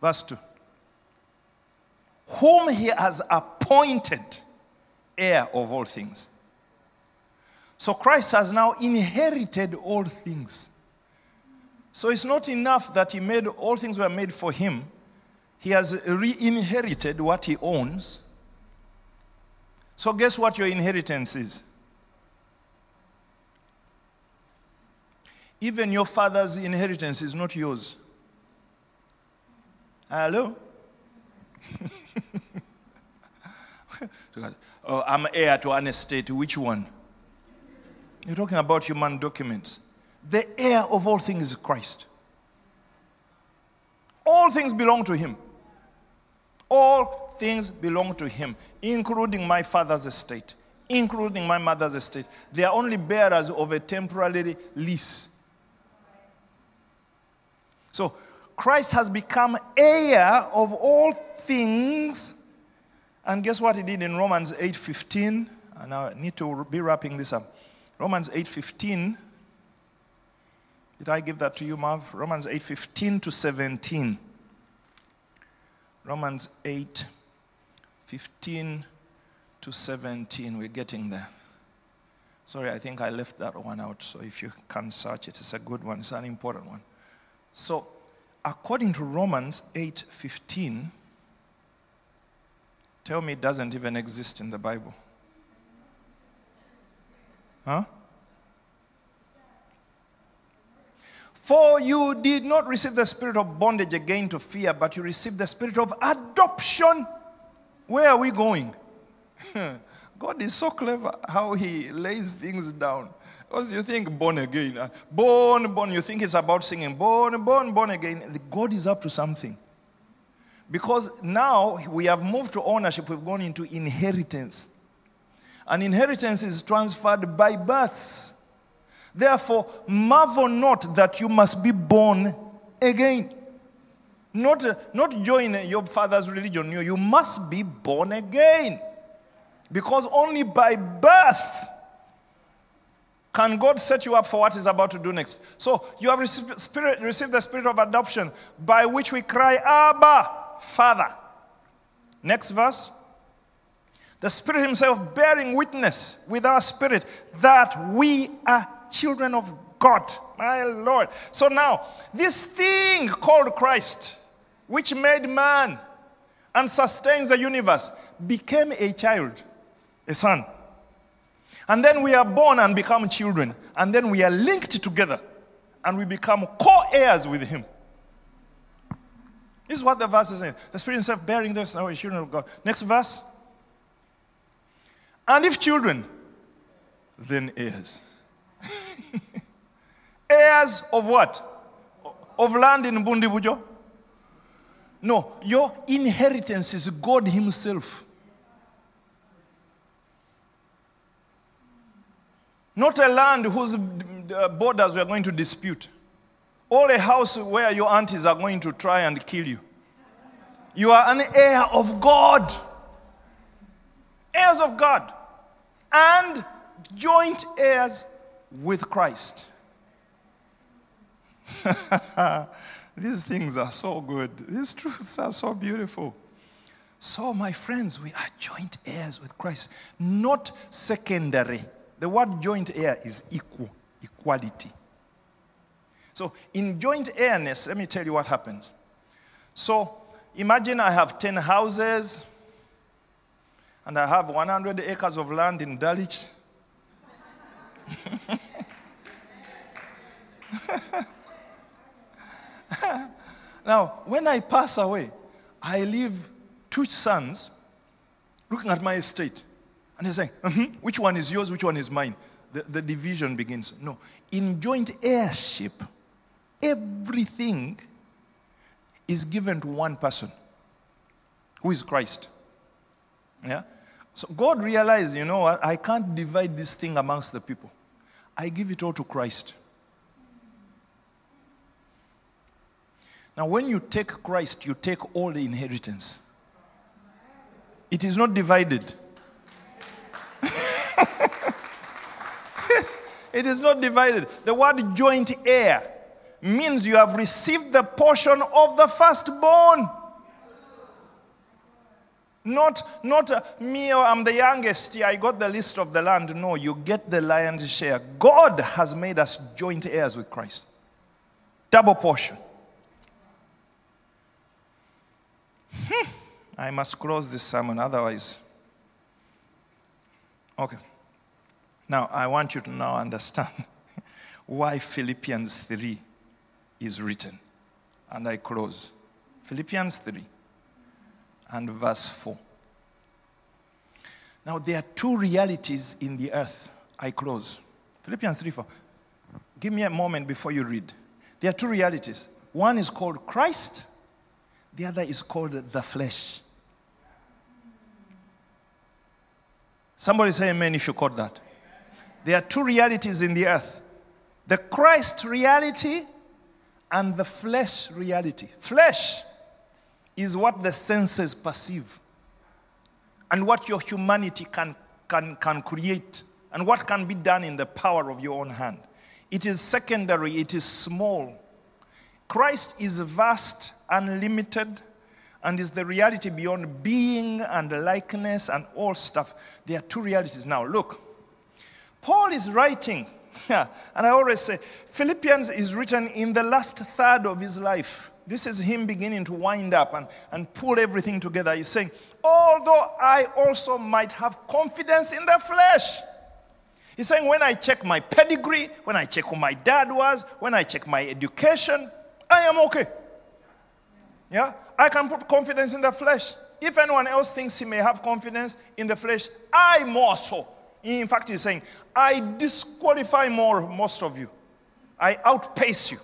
Verse 2 whom he has appointed heir of all things. So Christ has now inherited all things. So it's not enough that he made all things were made for him. He has re inherited what he owns. So guess what your inheritance is? Even your father's inheritance is not yours. Hello? oh, I'm heir to an estate. Which one? You're talking about human documents. The heir of all things is Christ. All things belong to him. All things belong to him, including my father's estate, including my mother's estate. They are only bearers of a temporary lease. So Christ has become heir of all things. And guess what he did in Romans 8:15? And I need to be wrapping this up. Romans 8:15. Did I give that to you, Marv? Romans 8:15 to 17. Romans 8:15 to 17. We're getting there. Sorry, I think I left that one out. So if you can search it, it's a good one. It's an important one. So according to Romans 8:15, tell me it doesn't even exist in the Bible. Huh? For you did not receive the spirit of bondage again to fear, but you received the spirit of adoption. Where are we going? God is so clever how he lays things down. Because you think born again, uh, born, born, you think it's about singing, born, born, born again. God is up to something. Because now we have moved to ownership, we've gone into inheritance. And inheritance is transferred by births. Therefore, marvel not that you must be born again. Not, not join your father's religion. You, you must be born again. Because only by birth can God set you up for what He's about to do next? So you have received, spirit, received the spirit of adoption by which we cry, Abba, Father. Next verse. The Spirit Himself bearing witness with our spirit that we are children of God. My Lord. So now, this thing called Christ, which made man and sustains the universe, became a child, a son. And then we are born and become children. And then we are linked together and we become co heirs with Him. This is what the verse is saying. The Spirit Himself bearing this, our oh, children of God. Next verse. And if children, then heirs. heirs of what? Of land in Bundibugyo? No, your inheritance is God Himself. Not a land whose borders we are going to dispute. Or a house where your aunties are going to try and kill you. You are an heir of God. Heirs of God. And joint heirs with Christ. These things are so good. These truths are so beautiful. So, my friends, we are joint heirs with Christ, not secondary. The word joint heir is equal, equality. So, in joint heirness, let me tell you what happens. So, imagine I have 10 houses and I have 100 acres of land in Dulwich. now, when I pass away, I leave two sons looking at my estate. And they're saying, mm-hmm, which one is yours, which one is mine? The, the division begins. No. In joint heirship, everything is given to one person, who is Christ. Yeah? So God realized, you know what? I can't divide this thing amongst the people. I give it all to Christ. Now, when you take Christ, you take all the inheritance. It is not divided. it is not divided. The word joint heir means you have received the portion of the firstborn. Not, not uh, me, or I'm the youngest, I got the list of the land. No, you get the lion's share. God has made us joint heirs with Christ. Double portion. Hmm. I must close this sermon, otherwise. Okay. Now, I want you to now understand why Philippians 3 is written. And I close. Philippians 3 and verse 4. Now, there are two realities in the earth. I close. Philippians 3 4. Give me a moment before you read. There are two realities. One is called Christ, the other is called the flesh. Somebody say amen if you caught that. There are two realities in the earth the Christ reality and the flesh reality. Flesh is what the senses perceive and what your humanity can, can, can create and what can be done in the power of your own hand. It is secondary, it is small. Christ is vast, unlimited, and is the reality beyond being and likeness and all stuff. There are two realities. Now, look, Paul is writing, and I always say, Philippians is written in the last third of his life. This is him beginning to wind up and, and pull everything together. He's saying, Although I also might have confidence in the flesh. He's saying, when I check my pedigree, when I check who my dad was, when I check my education, I am okay. Yeah? I can put confidence in the flesh. If anyone else thinks he may have confidence in the flesh, I more so. In fact, he's saying, I disqualify more most of you. I outpace you.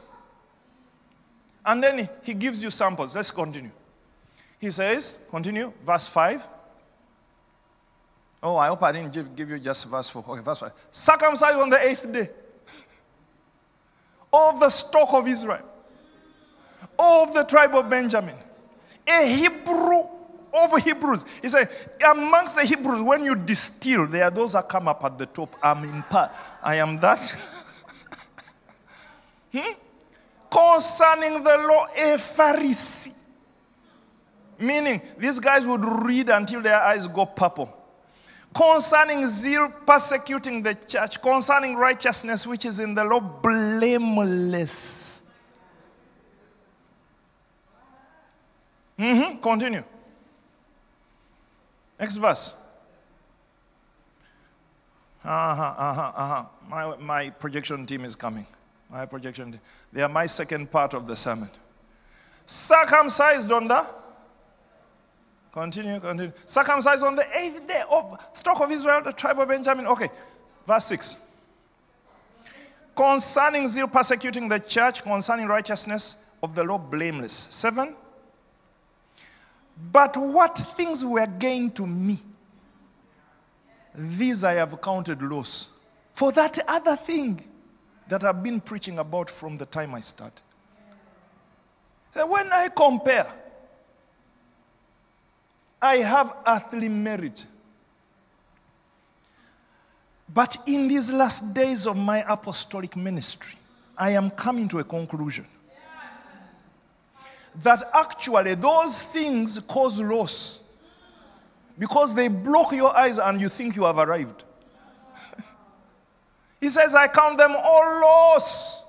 And then he gives you samples. Let's continue. He says, continue, verse 5. Oh, I hope I didn't give, you just verse 4. Okay, verse 5. Circumcised on the eighth day of the stock of Israel, of the tribe of Benjamin, a Hebrew of Hebrews. He said, amongst the Hebrews, when you distill, there are those that come up at the top. I'm in part. I am that. hmm? Concerning the law, a Pharisee. Meaning, these guys would read until their eyes go purple. concerning zeal persecuting the church, concerning righteousness which is in the law, blameless. Mm-hmm. Continue. Next verse. Uh-huh, uh-huh, uh-huh. My, my projection team is coming. My projection. They are my second part of the sermon. Circumcised on the Continue, continue. Circumcised on the eighth day of stock of Israel, the tribe of Benjamin. Okay, verse 6. Concerning zeal persecuting the church, concerning righteousness of the law, blameless. Seven. But what things were gained to me, these I have counted loss. For that other thing that I've been preaching about from the time I started. When I compare, I have earthly merit. But in these last days of my apostolic ministry, I am coming to a conclusion that actually those things cause loss because they block your eyes and you think you have arrived. He says, I count them all loss.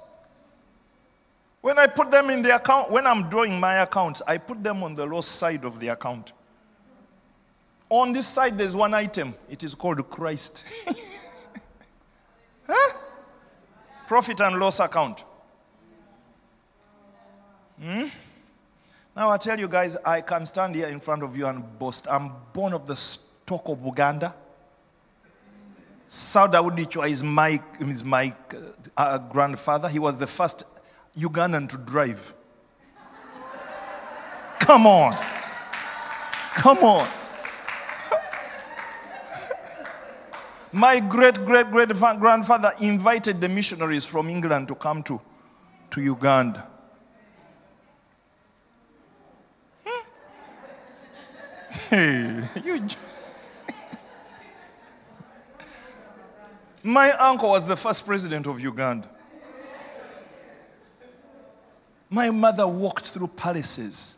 When I put them in the account, when I'm drawing my accounts, I put them on the loss side of the account. On this side, there's one item. It is called Christ. huh? Profit and loss account. Hmm? Now I tell you guys, I can stand here in front of you and boast. I'm born of the stock of Uganda. Sauda Udichwa is my, is my uh, grandfather. He was the first Ugandan to drive. Come on. Come on. My great great great grandfather invited the missionaries from England to come to, to Uganda. Hmm? Hey, you. My uncle was the first president of Uganda. My mother walked through palaces.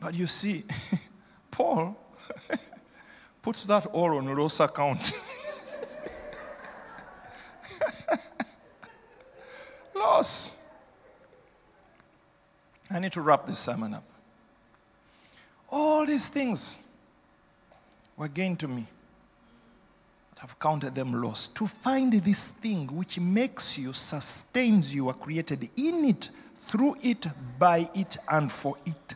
But you see, Paul puts that all on Ross account. Loss. I need to wrap this sermon up. All these things were gained to me, but I've counted them lost. To find this thing which makes you, sustains you, are created in it, through it, by it, and for it.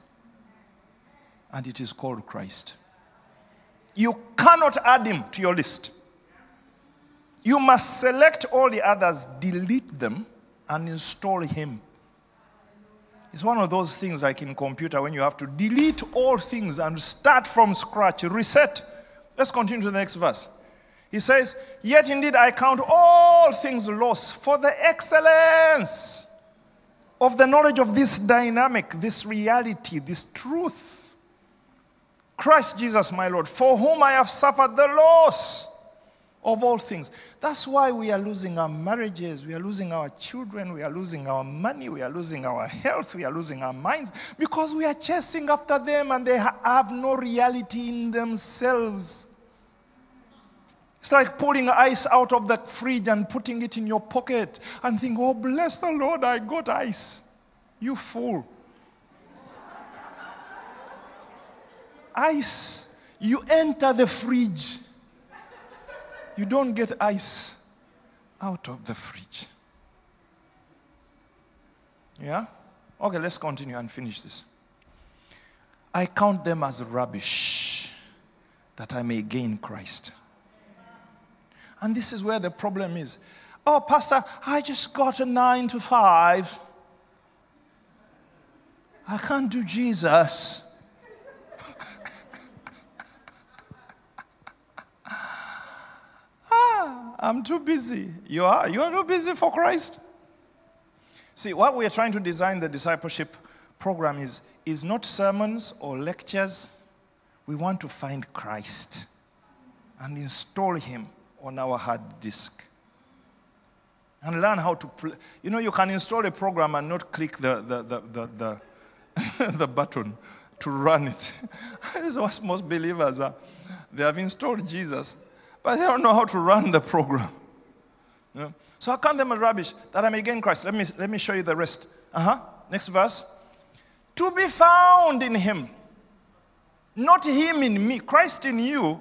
And it is called Christ. You cannot add him to your list. You must select all the others, delete them, and install him. It's one of those things like in computer when you have to delete all things and start from scratch, reset. Let's continue to the next verse. He says, Yet indeed I count all things lost for the excellence of the knowledge of this dynamic, this reality, this truth Christ Jesus, my Lord, for whom I have suffered the loss of all things. That's why we are losing our marriages, we are losing our children, we are losing our money, we are losing our health, we are losing our minds because we are chasing after them and they have no reality in themselves. It's like pulling ice out of the fridge and putting it in your pocket and think, oh, bless the Lord, I got ice. You fool. ice, you enter the fridge. You don't get ice out of the fridge. Yeah? Okay, let's continue and finish this. I count them as rubbish that I may gain Christ. And this is where the problem is. Oh, Pastor, I just got a nine to five. I can't do Jesus. I'm too busy. You are? You are too busy for Christ? See, what we are trying to design the discipleship program is, is not sermons or lectures. We want to find Christ and install him on our hard disk. And learn how to play. You know, you can install a program and not click the, the, the, the, the, the button to run it. this is what most believers are. They have installed Jesus, but they don't know how to run the program. You know? So I count them as rubbish that I may gain Christ. Let me, let me show you the rest. Uh huh. Next verse. To be found in him. Not him in me. Christ in you,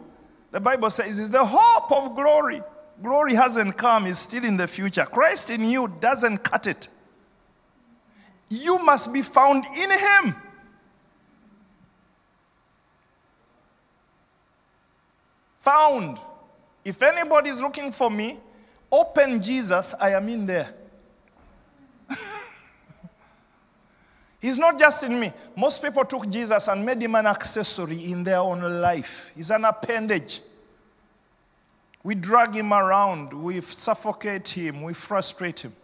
the Bible says, is the hope of glory. Glory hasn't come, it's still in the future. Christ in you doesn't cut it. You must be found in him. Found. If anybody is looking for me, open Jesus, I am in there. He's not just in me. Most people took Jesus and made him an accessory in their own life. He's an appendage. We drag him around, we suffocate him, we frustrate him.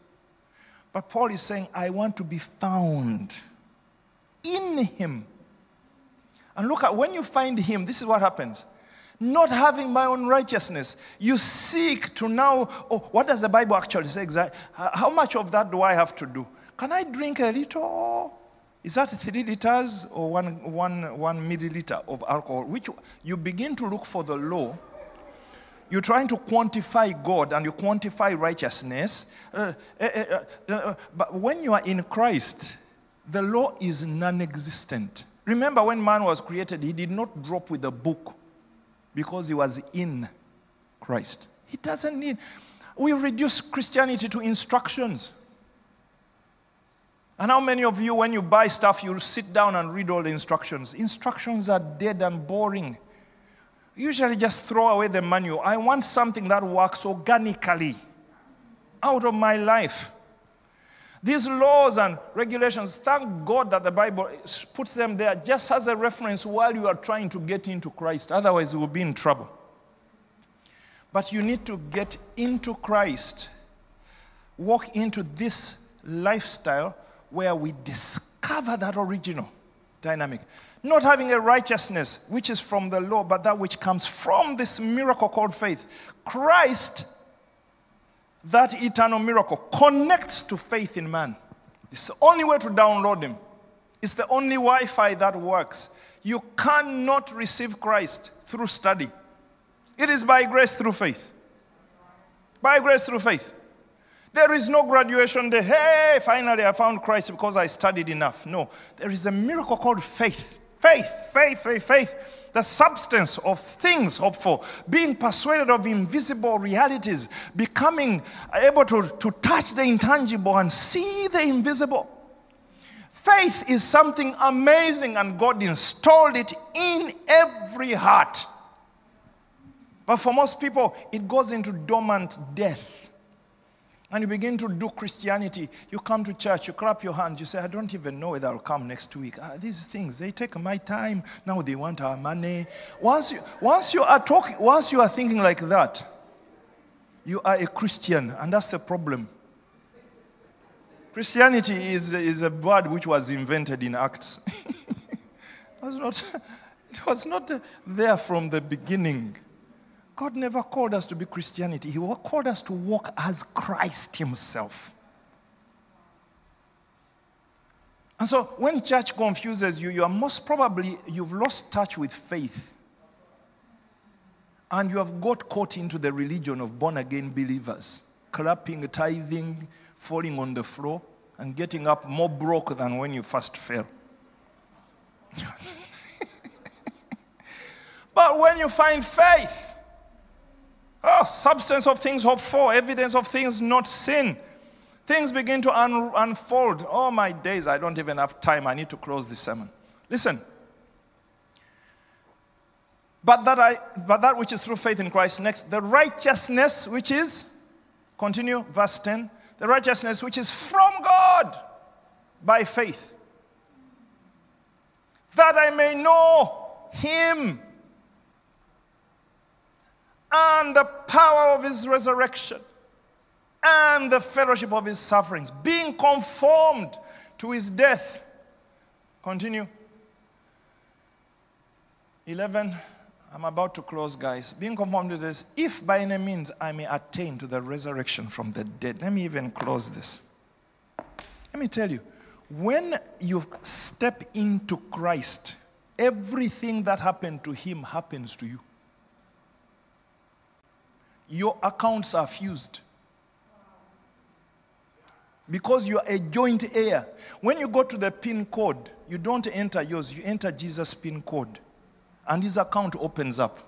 But Paul is saying, I want to be found in him. And look at when you find him, this is what happens. Not having my own righteousness, you seek to now. Oh, what does the Bible actually say exactly? How much of that do I have to do? Can I drink a little? Is that three liters or one, one, one milliliter of alcohol? Which you begin to look for the law. You're trying to quantify God and you quantify righteousness. Uh, uh, uh, uh but when you are in Christ, the law is non existent. Remember, when man was created, he did not drop with a book because he was in Christ. He doesn't need. We reduce Christianity to instructions. And how many of you, when you buy stuff, you sit down and read all the instructions? Instructions are dead and boring. Usually just throw away the manual. I want something that works organically out of my life. These laws and regulations, thank God that the Bible puts them there just as a reference while you are trying to get into Christ. Otherwise, you will be in trouble. But you need to get into Christ, walk into this lifestyle where we discover that original dynamic. Not having a righteousness which is from the law, but that which comes from this miracle called faith. Christ, that eternal miracle, connects to faith in man. It's the only way to download him. It's the only Wi Fi that works. You cannot receive Christ through study, it is by grace through faith. By grace through faith. There is no graduation day. Hey, finally I found Christ because I studied enough. No, there is a miracle called faith. Faith, faith, faith, faith. The substance of things hoped for, being persuaded of invisible realities, becoming able to, to touch the intangible and see the invisible. Faith is something amazing, and God installed it in every heart. But for most people, it goes into dormant death and you begin to do Christianity, you come to church, you clap your hands, you say, I don't even know whether I'll come next week. Ah, these things, they take my time. Now they want our money. Once you, once you are talking, once you are thinking like that, you are a Christian, and that's the problem. Christianity is, is a word which was invented in Acts. it, was not, it was not there from the beginning. God never called us to be Christianity. He called us to walk as Christ Himself. And so when church confuses you, you are most probably, you've lost touch with faith. And you have got caught into the religion of born again believers, clapping, tithing, falling on the floor, and getting up more broke than when you first fell. but when you find faith, Oh, substance of things hoped for, evidence of things not seen. Things begin to un- unfold. Oh, my days, I don't even have time. I need to close this sermon. Listen. But that, I, but that which is through faith in Christ, next, the righteousness which is, continue, verse 10, the righteousness which is from God by faith, that I may know Him and the power of his resurrection and the fellowship of his sufferings, being conformed to his death. Continue. 11. I'm about to close, guys. Being conformed to this, if by any means I may attain to the resurrection from the dead. Let me even close this. Let me tell you, when you step into Christ, everything that happened to him happens to you. Your accounts are fused. Because you are a joint heir. When you go to the PIN code, you don't enter yours, you enter Jesus' PIN code. And his account opens up.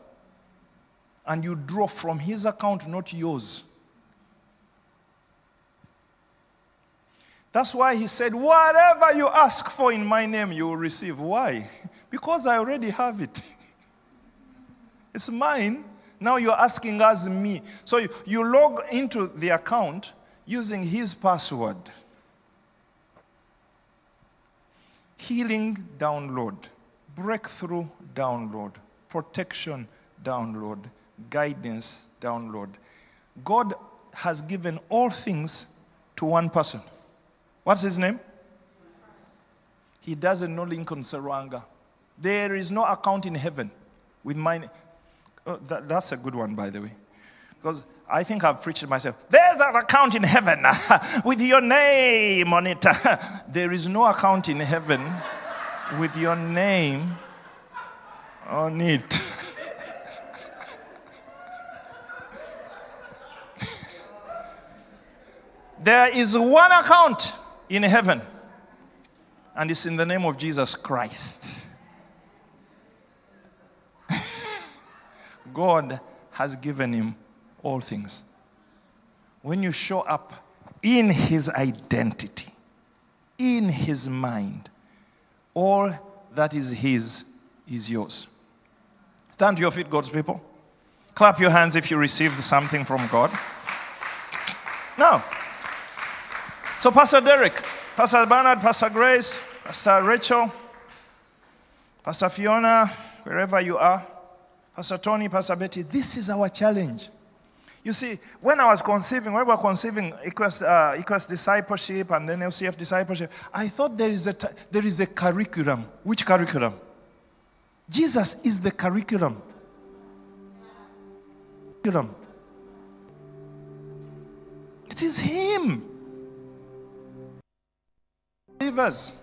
And you draw from his account, not yours. That's why he said, Whatever you ask for in my name, you will receive. Why? Because I already have it. It's mine. Now you're asking us me. So you, you log into the account using his password. Healing download, breakthrough download, protection download, guidance download. God has given all things to one person. What's his name? He doesn't know Lincoln Serwanga. There is no account in heaven with mine. Oh, that, that's a good one, by the way. Because I think I've preached myself. There's an account in heaven with your name on it. there is no account in heaven with your name on it. there is one account in heaven, and it's in the name of Jesus Christ. God has given him all things. When you show up in his identity, in his mind, all that is his is yours. Stand to your feet, God's people. Clap your hands if you received something from God. Now, so Pastor Derek, Pastor Bernard, Pastor Grace, Pastor Rachel, Pastor Fiona, wherever you are, Pastor Tony, Pastor Betty, this is our challenge. You see, when I was conceiving, when we were conceiving Equus, uh, Equus discipleship and then LCF discipleship, I thought there is, a there is a curriculum. Which curriculum? Jesus is the curriculum. Curriculum. It is Him. Believers.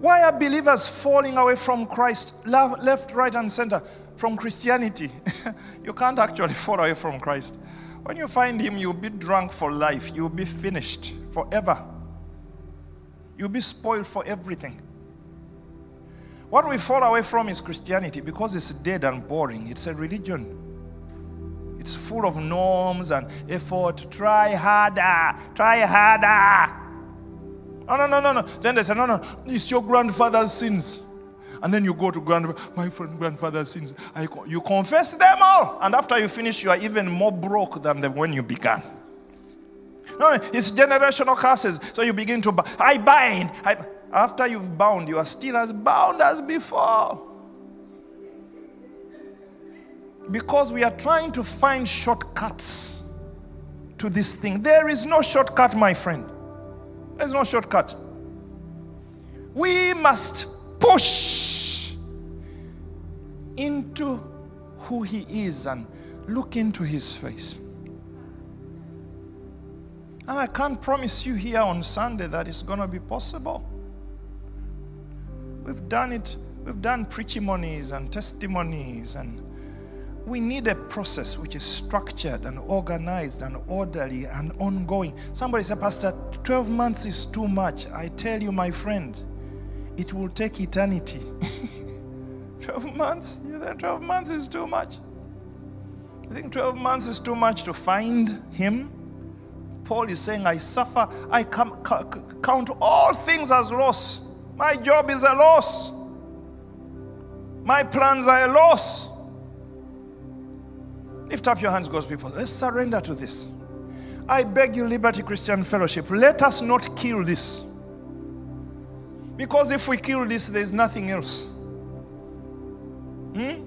Why are believers falling away from Christ, left, right, and center? From Christianity. you can't actually fall away from Christ. When you find Him, you'll be drunk for life. You'll be finished forever. You'll be spoiled for everything. What we fall away from is Christianity because it's dead and boring. It's a religion. It's full of norms and effort. Try harder. Try harder. No, no, no, no, no. Then they say, no, no, it's your grandfather's sins. And then you go to grand, my friend, grandfather's sins. I, you confess them all. And after you finish, you are even more broke than the, when you began. No, it's generational curses. So you begin to, I bind. I, after you've bound, you are still as bound as before. Because we are trying to find shortcuts to this thing. There is no shortcut, my friend. There's no shortcut. We must push into who He is and look into His face. And I can't promise you here on Sunday that it's going to be possible. We've done it, we've done preachimonies and testimonies, and we need a process which is structured and organized and orderly and ongoing. Somebody said, Pastor, 12 months is too much. I tell you, my friend, it will take eternity. 12 months? You think 12 months is too much? You think 12 months is too much to find him? Paul is saying, I suffer, I come, count all things as loss. My job is a loss. My plans are a loss. Lift up your hands, God's people. Let's surrender to this. I beg you, Liberty Christian Fellowship, let us not kill this. Because if we kill this, there's nothing else. Hmm?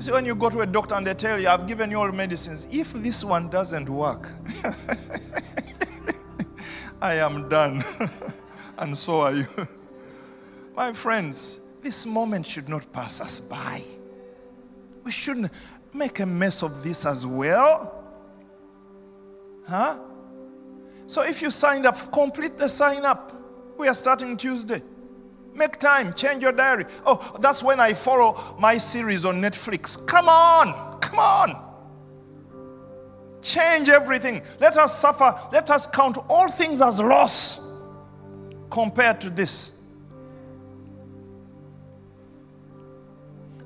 See, when you go to a doctor and they tell you, I've given you all medicines, if this one doesn't work, I am done. and so are you. My friends, this moment should not pass us by. We shouldn't make a mess of this as well. Huh? So if you signed up, complete the sign up. We are starting Tuesday. Make time, change your diary. Oh, that's when I follow my series on Netflix. Come on, come on. Change everything. Let us suffer. Let us count all things as loss compared to this.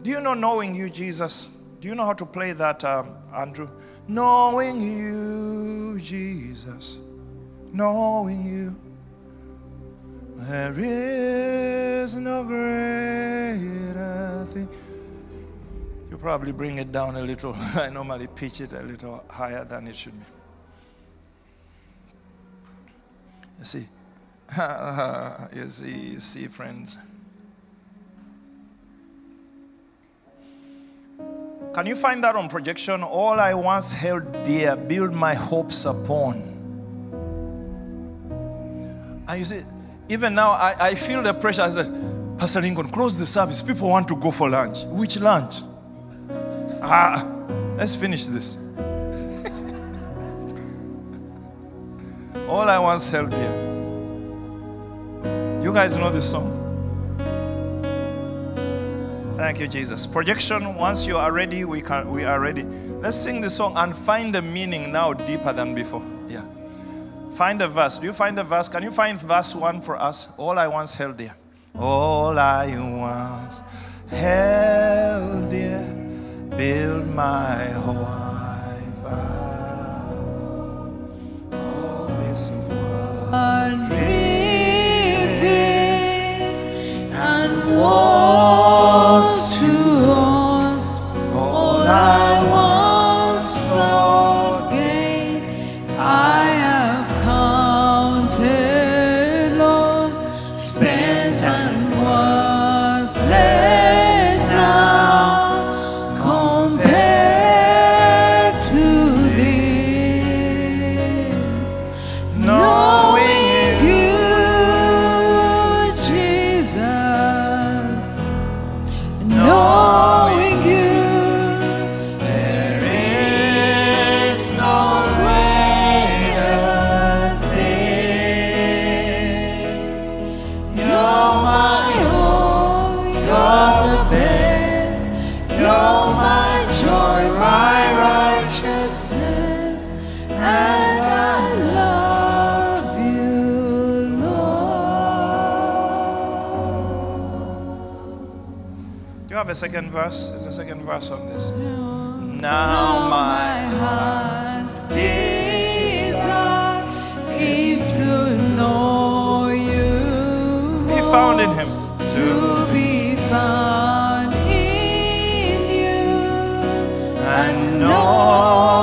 Do you know knowing you, Jesus? Do you know how to play that, um, Andrew? Knowing you, Jesus. Knowing you. There is no greater thing. You probably bring it down a little. I normally pitch it a little higher than it should be. You see, you see, you see, friends. Can you find that on projection? All I once held dear, build my hopes upon. And you see, even now, I, I feel the pressure. I said, Pastor Lincoln, close the service. People want to go for lunch. Which lunch? Ah, let's finish this. All I once held dear. You guys know this song? Thank you, Jesus. Projection, once you are ready, we, can, we are ready. Let's sing the song and find the meaning now deeper than before. Find a verse. Do you find the verse? Can you find verse 1 for us? All I once held dear. All I once held dear, build my whole life. All this was rivers and walls to on. All I once second verse? There's a second verse on this. Now Now my heart's desire is to know you. be found in him. to be found in you and known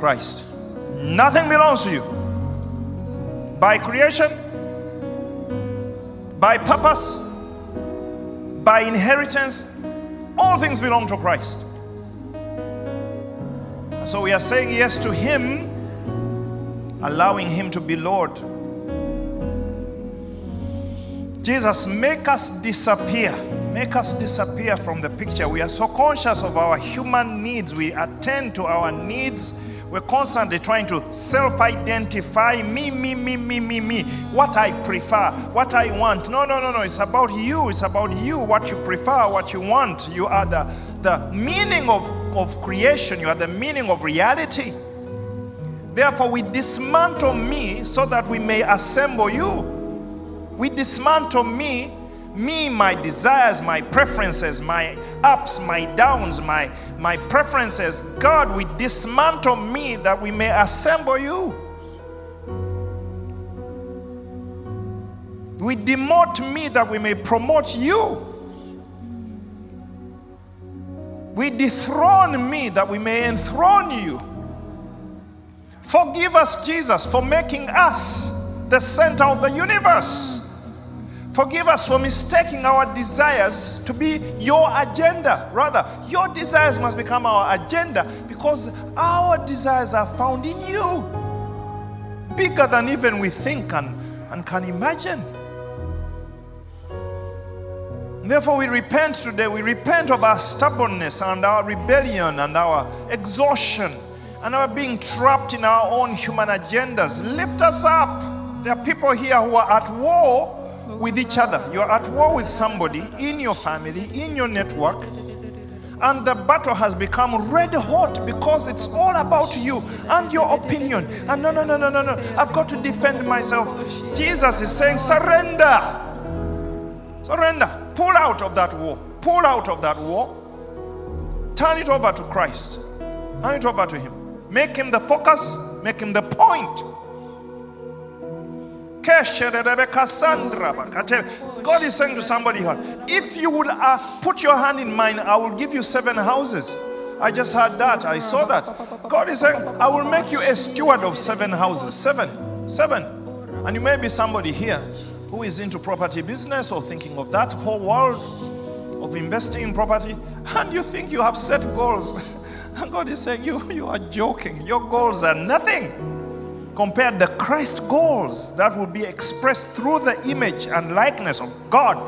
Christ. Nothing belongs to you. By creation, by purpose, by inheritance, all things belong to Christ. So we are saying yes to Him, allowing Him to be Lord. Jesus, make us disappear. Make us disappear from the picture. We are so conscious of our human needs. We attend to our needs. We're constantly trying to self identify me, me, me, me, me, me, what I prefer, what I want. No, no, no, no. It's about you. It's about you, what you prefer, what you want. You are the, the meaning of, of creation, you are the meaning of reality. Therefore, we dismantle me so that we may assemble you. We dismantle me, me, my desires, my preferences, my ups, my downs, my, my preferences. God, we dismantle me that we may assemble you. We demote me that we may promote you. We dethrone me that we may enthrone you. Forgive us, Jesus, for making us the center of the universe. Forgive us for mistaking our desires to be your agenda. Rather, your desires must become our agenda because our desires are found in you. Bigger than even we think and, and can imagine. Therefore, we repent today. We repent of our stubbornness and our rebellion and our exhaustion and our being trapped in our own human agendas. Lift us up. There are people here who are at war with each other. You're at war with somebody in your family, in your network, and the battle has become red hot because it's all about you and your opinion. And no, no, no, no, no, no. I've got to defend myself. Jesus is saying, surrender. Surrender. Pull out of that war. Pull out of that war. Turn it over to Christ. Turn it over to Him. Make Him the focus, make Him the point. God is saying to somebody here, if you would uh, put your hand in mine, I will give you seven houses. I just heard that. I saw that. God is saying, I will make you a steward of seven houses. Seven. Seven. And you may be somebody here who is into property business or thinking of that whole world of investing in property, and you think you have set goals. And God is saying, you, you are joking. Your goals are nothing compared the Christ goals that will be expressed through the image and likeness of God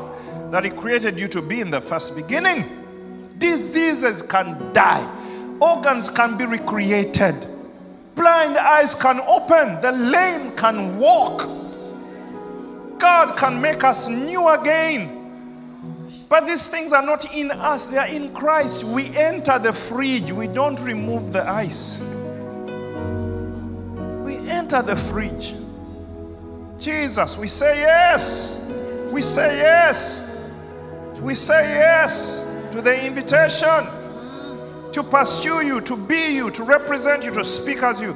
that He created you to be in the first beginning. Diseases can die, organs can be recreated, blind eyes can open, the lame can walk. God can make us new again. But these things are not in us, they are in Christ. We enter the fridge, we don't remove the ice enter the fridge. Jesus, we say yes. We say yes. We say yes to the invitation to pursue you, to be you, to represent you, to speak as you.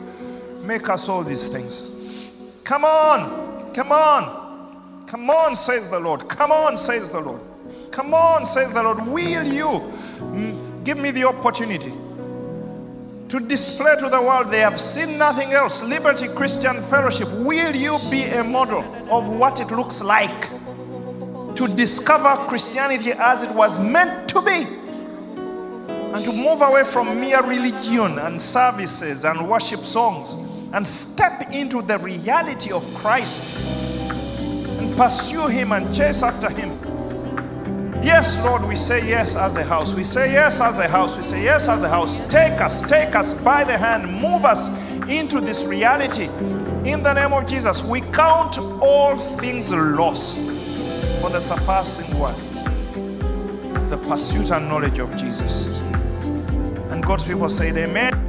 Make us all these things. Come on, come on, come on, says the Lord. Come on, says the Lord. Come on, says the Lord. Will you mm, give me the opportunity? To display to the world they have seen nothing else. Liberty Christian Fellowship, will you be a model of what it looks like to discover Christianity as it was meant to be? And to move away from mere religion and services and worship songs and step into the reality of Christ and pursue Him and chase after Him. Yes, Lord, we say yes as a house. We say yes as a house. We say yes as a house. Take us, take us by the hand, move us into this reality. In the name of Jesus, we count all things lost for the surpassing one, the pursuit and knowledge of Jesus. And God's people say, Amen.